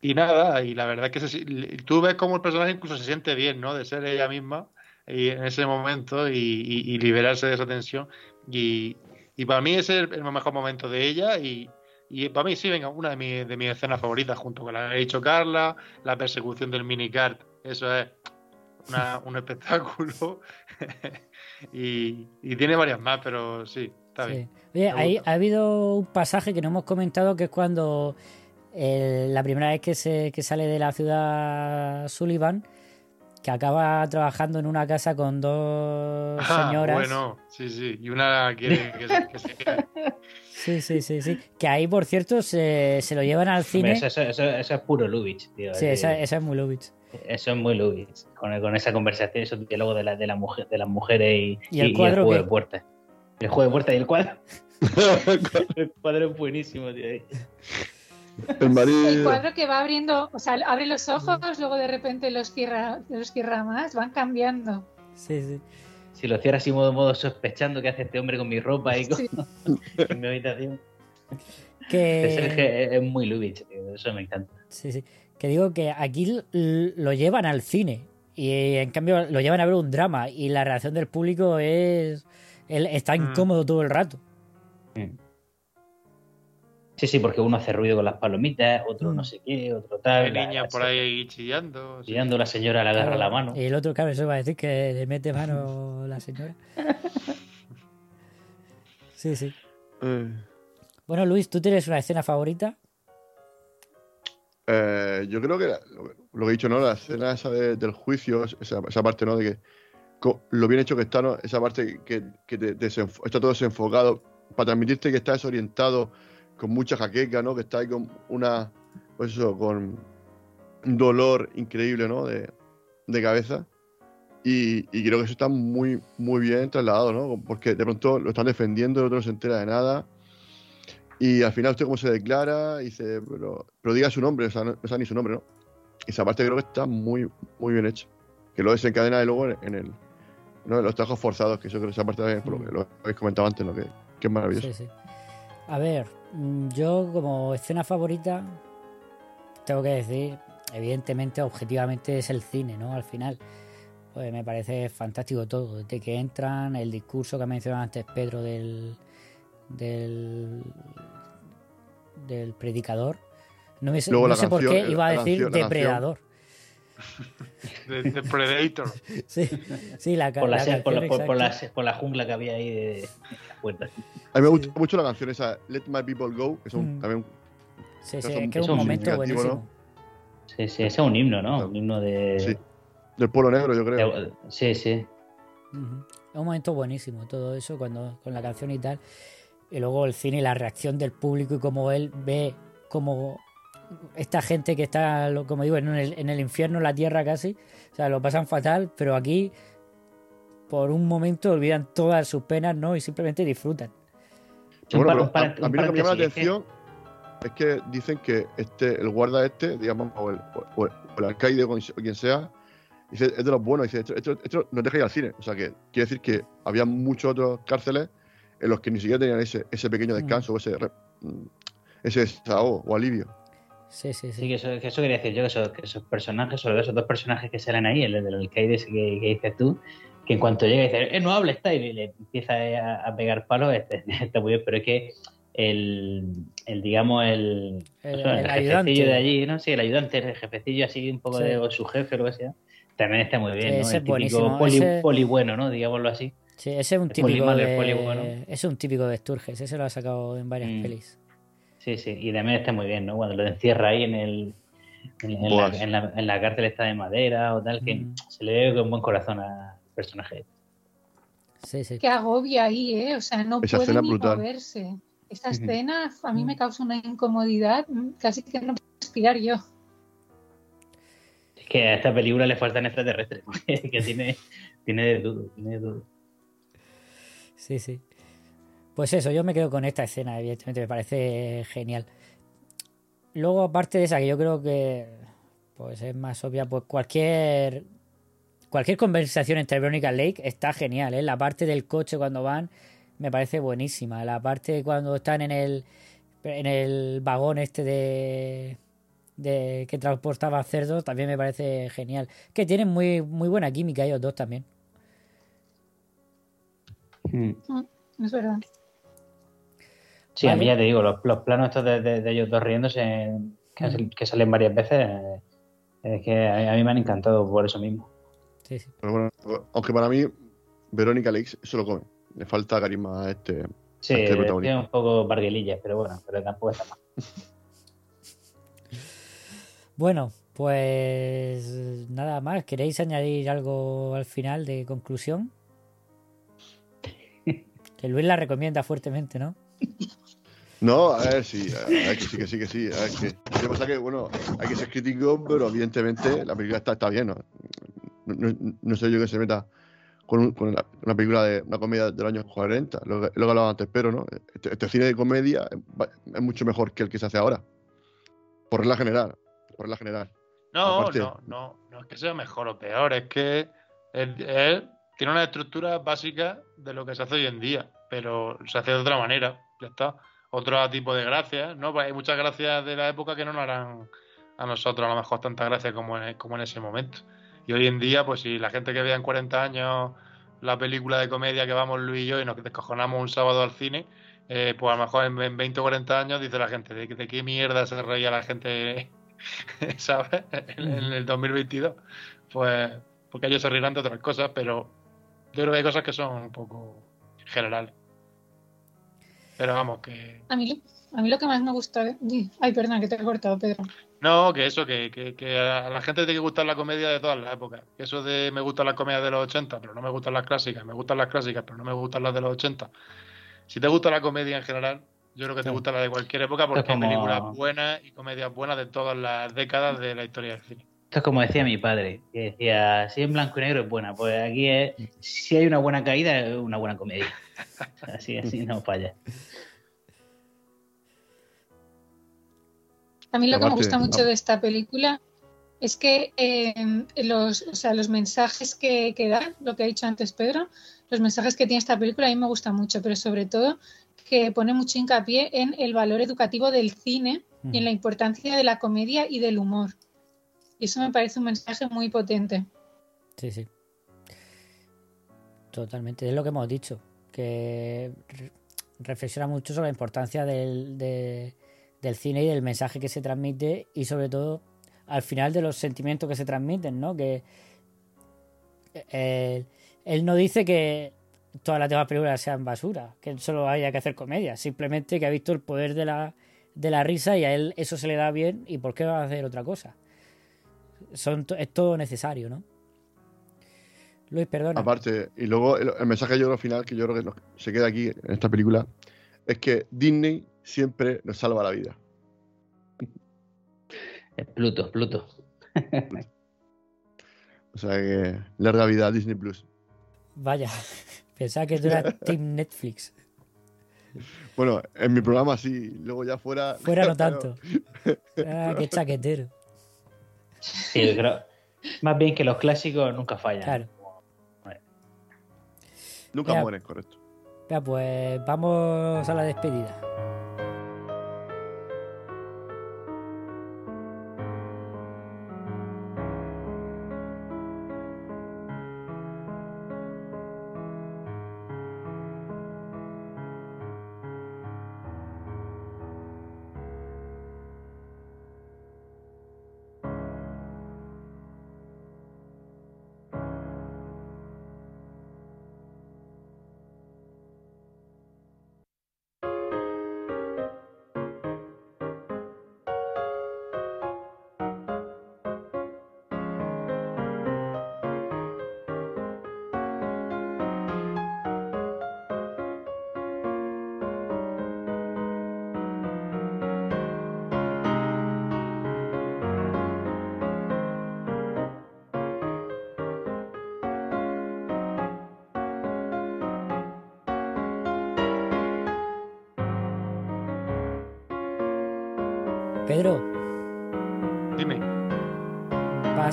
y nada, y la verdad es que tú ves cómo el personaje incluso se siente bien, ¿no? De ser ella misma y en ese momento y, y- liberarse de esa tensión. Y, y para mí ese es el mejor momento de ella y, y para mí sí, venga, una de, mis de mis escenas favoritas junto con la que ha dicho Carla, la persecución del minicart, eso es una- un espectáculo. y, y tiene varias más, pero sí, está Sí. bien. Oye, ahí ha habido un pasaje que no hemos comentado que es cuando eh, la primera vez que, se, que sale de la ciudad Sullivan, que acaba trabajando en una casa con dos Ah, señoras. bueno, sí, sí. Y una quiere que se, que se quede. Sí, sí, sí, sí. Que ahí, por cierto, se, se lo llevan al cine. Eso, eso- eso- eso es puro Lubitsch, tío. Sí, Es esa, esa es muy Lubitsch. Eso es muy Lubitsch. Con, con esa conversación, esos diálogos de, la, de, la mujer, de las mujeres y, ¿Y el cuadro juego qué? de puertas. El juego de puertas y el cuadro. el cuadro es buenísimo, tío. El cuadro que va abriendo, o sea, abre los ojos, luego de repente los cierra, los cierra más, van cambiando. Sí, sí. Si lo cierras así modo, modo sospechando que hace este hombre con mi ropa y con, Sí. en mi habitación. Que... Es, que es muy Lubitsch, tío. Eso me encanta. Sí, sí. Que digo que aquí lo llevan al cine y en cambio lo llevan a ver un drama y la reacción del público es... Él está Mm. incómodo todo el rato. Sí, sí, porque uno hace ruido con las palomitas, otro Mm. no sé qué, otro tal. Hay la- niñas la- por ahí chillando. sí. Chillando, la señora le agarra la mano. Y el otro, claro, eso va a decir que le mete mano la señora. Sí, sí. Eh, Bueno, Luis, ¿tú tienes una escena favorita? eh, yo creo que la- lo, lo que he dicho, ¿no? La escena esa de- del juicio, esa, esa parte, ¿no? De que co- lo bien hecho que está, ¿no? Esa parte que, que te- desenfo- está todo desenfocado para transmitirte que está desorientado, con mucha jaqueca, ¿no? Que está ahí con una, pues eso, con un dolor increíble, ¿no? De, de cabeza. Y, y creo que eso está muy, muy bien trasladado, ¿no? Porque de pronto lo están defendiendo, el otro no se entera de nada. Y al final usted cómo se declara, y dice, pero, pero diga su nombre, o sea, no, no sabe ni su nombre, ¿no? Y esa parte creo que está muy, muy bien hecha. Que lo desencadena de luego en, el, ¿no? en los trabajos forzados, que eso creo que esa parte también, por lo que lo habéis comentado antes, ¿no? Que, que es maravilloso. Sí, sí. A ver, mm, yo como escena favorita, tengo que decir, evidentemente, objetivamente es el cine, ¿no? Al final, pues me parece fantástico todo. Desde que entran, el discurso que ha mencionado antes Pedro del. del. del predicador. No, me sé- Luego no por qué iba a decir canción. depredador. De, de Predator. Sí, sí, la, Por la, la se- por, la, canción por, por la, exacta. por la jungla que había ahí de, de la puerta. A mí me gusta mucho la canción esa, Let My People Go, que es un, Mm. también Sí, sí, es que es un momento buenísimo. Sí, sí, ese es un himno, ¿no? Un himno de. Sí. del pueblo negro, yo creo. de- sí, sí. Es un momento buenísimo todo eso cuando con la canción y tal. Y luego el cine y la reacción del público y cómo él ve como esta gente que está, como digo, en el, en el infierno, en la tierra casi. O sea, lo pasan fatal, pero aquí por un momento olvidan todas sus penas, ¿no? Y simplemente disfrutan. Bueno, pero a, a mí lo que me llama la atención es que dicen que este, el guarda este, digamos, o el, o el- o el alcaide o quien sea, dice, es de los buenos, dice, esto, esto, esto nos deja ir al cine. O sea, que quiere decir que había muchos otros cárceles en los que ni siquiera tenían ese, ese pequeño descanso, o ese, mm, ese desahogo o alivio. Sí, sí, Sí, que eso, que eso quería decir yo, que esos, que esos personajes, sobre esos dos personajes que salen ahí, el del alcaide que, que dices tú, que en cuanto llega y dice, eh, no hable, está, y le empieza a, a pegar palos, este, está muy bien, pero es que el, el digamos, el, El- el jefecillo ayudante. de allí, ¿no? Sí, el ayudante, el jefecillo así un poco Sí. de o su jefe o lo que sea, también está muy bien, ¿no? ese El típico poli, ese- poli bueno, ¿no? Digámoslo así. Sí, ese es un poli típico de, poli bueno. ese es un típico de Sturges, ese lo ha sacado en varias Mm. pelis. Sí, sí, y también está muy bien, ¿no? Cuando lo encierra ahí en el en, en la, en, la, en la cárcel esta de madera o tal, que Mm. se le ve con buen corazón al personaje. Sí, sí. Qué agobia ahí, ¿eh? O sea, no Esa puede ni brutal. moverse. Ujú. escena a mí me causa una incomodidad, mm, casi que no puedo respirar yo. Es que a esta película le faltan extraterrestres, que tiene, tiene de todo, tiene de todo. Sí, sí. Pues eso, yo me quedo con esta escena, evidentemente, me parece genial. Luego, aparte de esa, que yo creo que pues es más obvia, pues cualquier cualquier conversación entre Veronica Lake está genial, ¿eh? La parte del coche cuando van me parece buenísima. La parte cuando están en el en el vagón este de de que transportaba cerdos también me parece genial. Que tienen muy muy buena química ellos dos también. Mm, Es verdad. Sí, a mí ya te digo, los, los planos estos de, de- de ellos dos riéndose, que, que salen varias veces, es que a, a mí me han encantado por eso mismo. Sí, sí. Pero bueno, aunque para mí, Verónica Leaks se lo come. Le falta carisma a este, Sí, a este tiene un poco barguelillas, pero bueno, pero tampoco está mal. Bueno, pues nada más. ¿Queréis añadir algo al final de conclusión? Que Luis la recomienda fuertemente, ¿no? No, a ver, sí, a ver, que sí, que sí, que sí. A ver, que, lo que pasa que, bueno, hay que ser crítico, pero evidentemente la película está, está bien, ¿no? No, no- sé yo que se meta con, un- con una, una película de una comedia de los años 40, lo que, lo que hablaba antes, pero, ¿no? Este, este cine de comedia es mucho mejor que el que se hace ahora. Por regla general, por regla general. No, Aparte- no, no, no es que sea mejor o peor, es que él, él tiene una estructura básica de lo que se hace hoy en día, pero se hace de otra manera, ya está. Otro tipo de gracias, ¿no? Pues hay muchas gracias de la época que no nos harán a nosotros a lo mejor tantas gracias como en, como en ese momento. Y hoy en día, pues si la gente que vea en 40 años la película de comedia que vamos Luis y yo y nos descojonamos un sábado al cine, eh, pues a lo mejor en, en 20 o 40 años dice la gente, ¿de, de qué mierda se reía la gente ¿sabes? En, en el 2022. Pues porque ellos se rirán de otras cosas, pero yo creo que hay cosas que son un poco generales. Pero vamos, que. A mí, lo, a mí lo que más me gusta. de- Ay, perdona, que te he cortado, Pedro. No, que eso, que, que, que a la gente tiene que gustar la comedia de todas las épocas. Que eso de me gustan las comedias de los 80, pero no me gustan las clásicas. Me gustan las clásicas, pero no me gustan las de los 80. Si te gusta la comedia en general, yo creo que te gusta la de cualquier época porque hay películas buenas y comedias buenas de todas las décadas de la historia del cine. Esto es como decía mi padre, que decía, si en blanco y negro es buena, pues aquí es, si hay una buena caída es una buena comedia. Así, así no falla. A mí lo que me gusta mucho de esta película es que eh, los, o sea, los mensajes que, que da, lo que ha dicho antes Pedro, los mensajes que tiene esta película a mí me gustan mucho, pero sobre todo que pone mucho hincapié en el valor educativo del cine y en la importancia de la comedia y del humor. Y eso me parece un mensaje muy potente. Sí, sí. Totalmente, es lo que hemos dicho, que re- reflexiona mucho sobre la importancia del, de- del cine y del mensaje que se transmite y sobre todo al final de los sentimientos que se transmiten, ¿no? Que eh, él no dice que todas las demás películas sean basura, que solo haya que hacer comedia, simplemente que ha visto el poder de la, de la risa y a él eso se le da bien y por qué va a hacer otra cosa. Son, to- es todo necesario, ¿no? Luis, perdona. Aparte, y luego el, el mensaje yo creo final que yo creo que nos- se queda aquí en esta película es que Disney siempre nos salva la vida. Pluto, Pluto. O sea que larga vida a Disney Plus. Vaya, pensaba que tú eras Team Netflix. Bueno, en mi programa sí, luego ya fuera. Fuera no pero- tanto. Ah, qué chaquetero. Sí, yo creo- más bien que los clásicos nunca fallan. Claro. Nunca mueren, correcto. Venga, pues vamos a la despedida.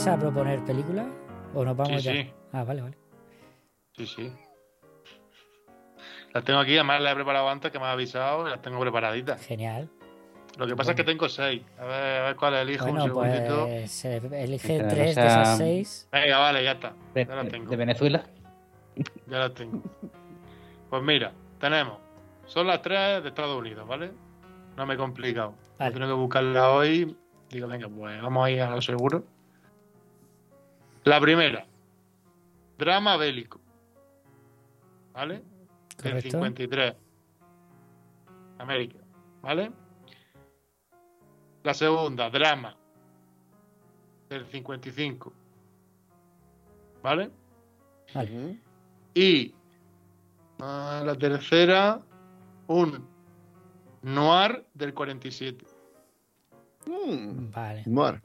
¿Vas a proponer película? ¿O nos vamos Sí, ya? sí. Ah, vale, vale. Sí, sí. Las tengo aquí, además las he preparado antes que me ha avisado y las tengo preparaditas. Genial. Lo que pasa es que tengo seis. A ver, a ver cuál elijo un Bueno, segundito. pues se elige tres de esas seis. Venga, vale, ya está. De, Ya las tengo. de Venezuela. Ya las tengo. Pues mira, tenemos. Son las tres de Estados Unidos, ¿vale? No me he complicado. Vale. Tengo que buscarla hoy. Digo, venga, pues vamos a ir a lo seguro. La primera. Drama bélico. ¿Vale? Del Correcto. 53. América. ¿Vale? La segunda, drama. Del 55. ¿Vale? Vale. Y ah, la tercera, un noir del 47. Mm, Vale. Noir.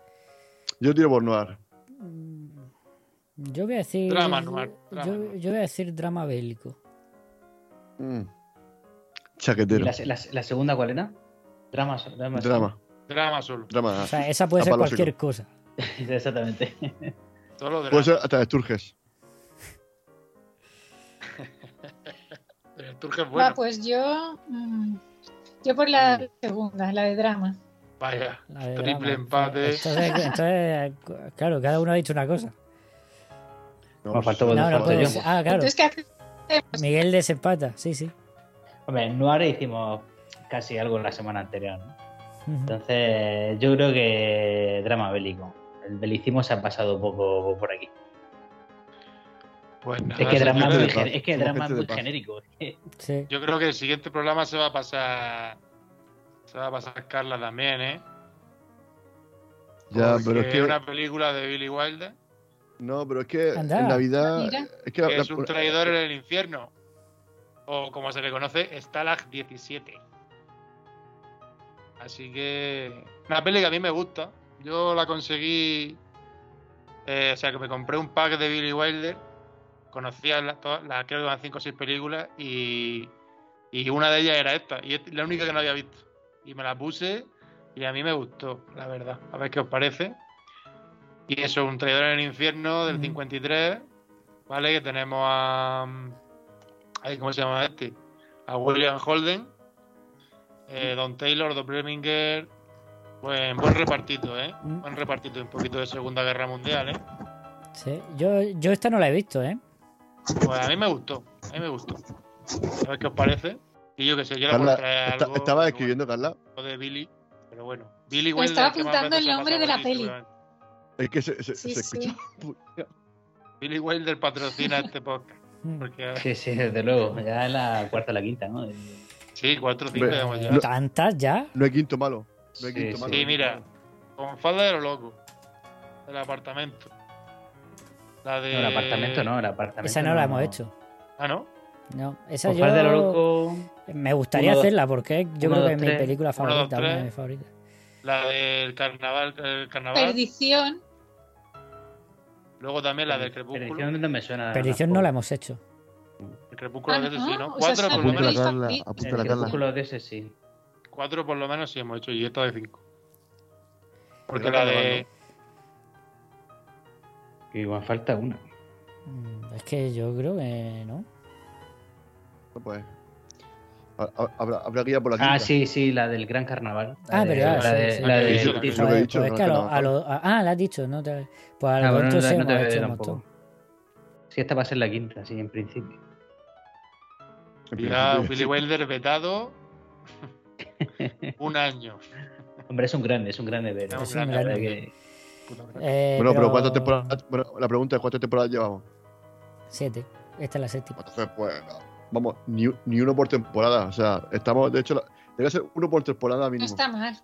Yo tiro por Noir. Yo voy a decir. Drama drama yo, yo voy a decir drama bélico. Mm. ¿Y Chaquetero. la, la- la segunda cuál era? Drama. Drama. Drama. Drama solo. Drama. O sea, esa puede ser cualquier seco. cosa. Exactamente. Drama. Puede ser hasta de Sturges. El Turge es Va, bueno. pues yo. mm, yo por la segunda, la de drama. Vaya, La de triple drama. empate. Entonces, entonces, claro, cada uno ha dicho una cosa. No, Me faltó No, no. Ah, claro. Entonces. Miguel desempata, sí, sí. Hombre, en Noir hicimos casi algo la semana anterior, ¿no? Entonces, yo creo que drama bélico. El belicismo se ha pasado un poco por aquí. Pues nada, Es que drama es muy, que Somos drama es gente de muy genérico. que- Sí. Yo creo que el siguiente programa se va a pasar. Se va a pasar Carla también, ¿eh? Ya, Porque pero es que. una película de Billy Wilder. No, pero es que Anda. en Navidad. Mira. Es que, es la- un traidor en el infierno. O como se le conoce, Stalag 17. Así que. Una peli que a mí me gusta. Yo la conseguí. eh, o sea, que me compré un pack de Billy Wilder. Conocía la, todas- la- creo que eran 5 o 6 películas. Y, y una de ellas era esta. Y es la única que no había visto. Y me la puse. Y a mí me gustó, la verdad. A ver qué os parece. Y eso, un traidor en el infierno del Mm. 53. ¿Vale? Que tenemos a. ay, ¿Cómo se llama este? A William Holden. eh, Don Taylor, Don Preminger. Buen, buen repartito, ¿eh? Mm. Buen repartito. Un poquito de Segunda Guerra Mundial, ¿eh? Sí. Yo, yo esta no la he visto, ¿eh? Pues a mí me gustó. A mí me gustó. A ver qué os parece. Y yo que sé, yo Carla, traer esta- algo. estaba pero escribiendo, Carla. bueno, de Billy. Pero bueno. Billy Me Wilder, estaba veces el nombre de la peli. Es que se, se, Sí, se sí. escucha. Billy Wilder patrocina este podcast. Mm. Porque, Sí, sí, desde luego. Ya es la cuarta o la quinta, ¿no? sí, 4 o 5 Hombre, hemos Eh, llegado. ¿Tantas ya? No hay quinto malo. No hay Sí, quinto sí. malo. Sí, mira, con falda de lo loco. El apartamento. La de. No, el apartamento no, el apartamento. Esa no la hemos hecho. Ah, ¿no? No, esa Con yo Far de lo loco. me gustaría Uno, hacerla porque yo uno, creo que es mi película Uno, dos, favorita, una de mis favoritas. La del carnaval. El carnaval. Perdición. Luego también la del crepúsculo. Perdición no me suena. Perdición no la hemos hecho. El crepúsculo Ah, de ese sí, no, ¿no? Cuatro por lo menos. El crepúsculo de ese sí. Cuatro por lo menos sí hemos hecho. Y esta de cinco. Porque la de. Que igual falta una. Mm, Es que yo creo que no. No, Pues. Ha- ha- Habrá, habrá que ir a por la quinta. Ah, sí, sí, la del gran carnaval. La Ah, de- verdad, La sí, de, sí. la de- sí, he Pues, dicho, pues es no, que a lo- no. a lo- a- ah, la has dicho, ¿no? Te- Pues a Ah, lo bueno, no, la- no te veo hecho un tampoco. montón. Sí, esta va a ser la quinta, sí, en principio. Principio, Billy Wilder vetado. un año. Hombre, es un grande, es un grande ver. Es un La grande. que-. Eh, Bueno, pero ¿cuántas temporadas? Bueno, la pregunta es ¿cuántas temporadas llevamos? Siete. Esta es la séptima. Entonces, pues, vamos, ni, ni uno por temporada. O sea, estamos, de hecho, la- debe ser uno por temporada No mínimo. está mal.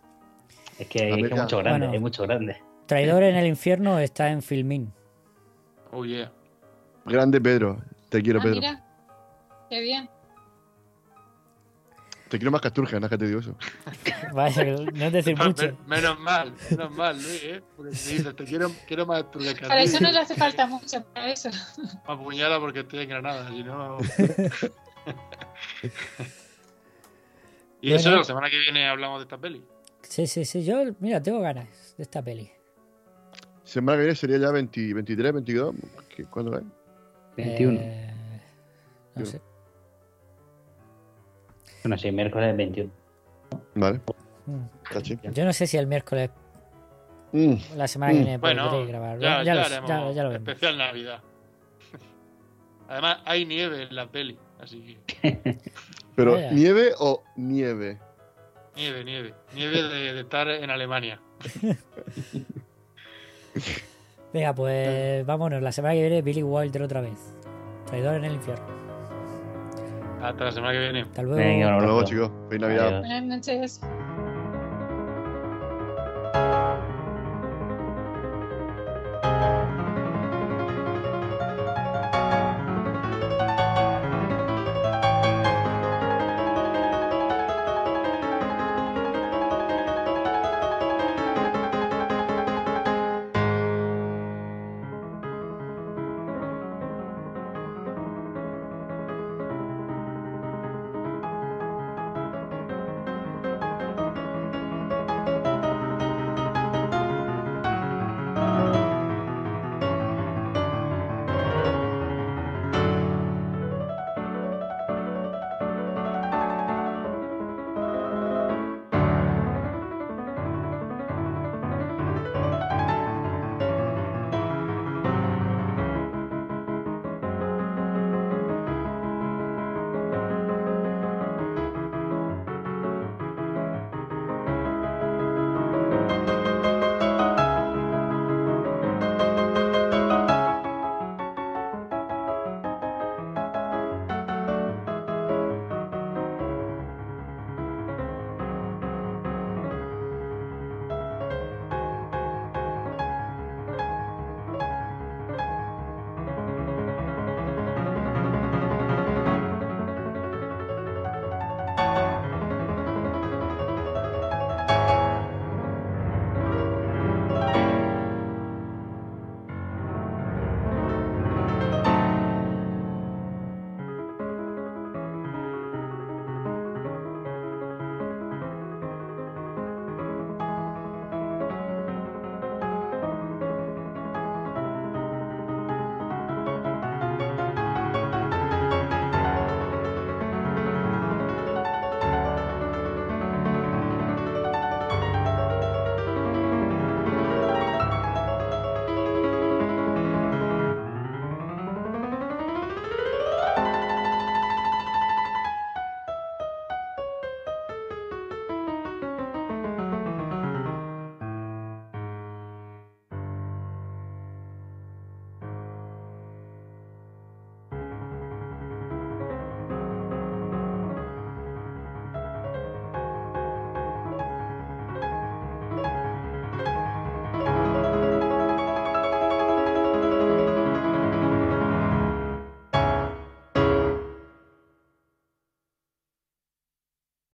Es que América. mucho grande, Bueno. hay mucho grande. Traidor en el infierno está en Filmin. Oh, yeah. Grande Pedro. Te quiero, Ah, Pedro. mira. Qué bien. Te quiero más que Asturge, no que te digo eso. Vaya, no es decir mucho. Men- Menos mal, menos mal, Luis, ¿eh? Porque si dices, te quiero, quiero más a Para eso no le hace falta mucho, para eso. Me apuñala porque estoy en Granada, si no. y eso, la semana que viene hablamos de esta peli. Sí, sí, sí. Yo, mira, tengo ganas de esta peli. Semana que viene sería ya 20 23, 22. ¿Qué- ¿Cuándo es? 21. Eh, no sé. Bueno, sí, miércoles 21. Vale. Mm. Yo no sé si el miércoles, Mm. la semana que viene, Bueno, podré grabar. ya, Ya, ya lo, haremos ya, ya lo vemos. especial Navidad. Además, hay nieve en la peli, así que. Pero. ¿nieve o nieve? Nieve, nieve. Nieve de, de estar en Alemania. Venga, pues vámonos. La semana que viene, Billy Wilder otra vez. Traidor en el infierno. Hasta la semana que viene. Hasta luego. Venga, Hasta luego, chicos. Feliz Navidad. Buenas noches.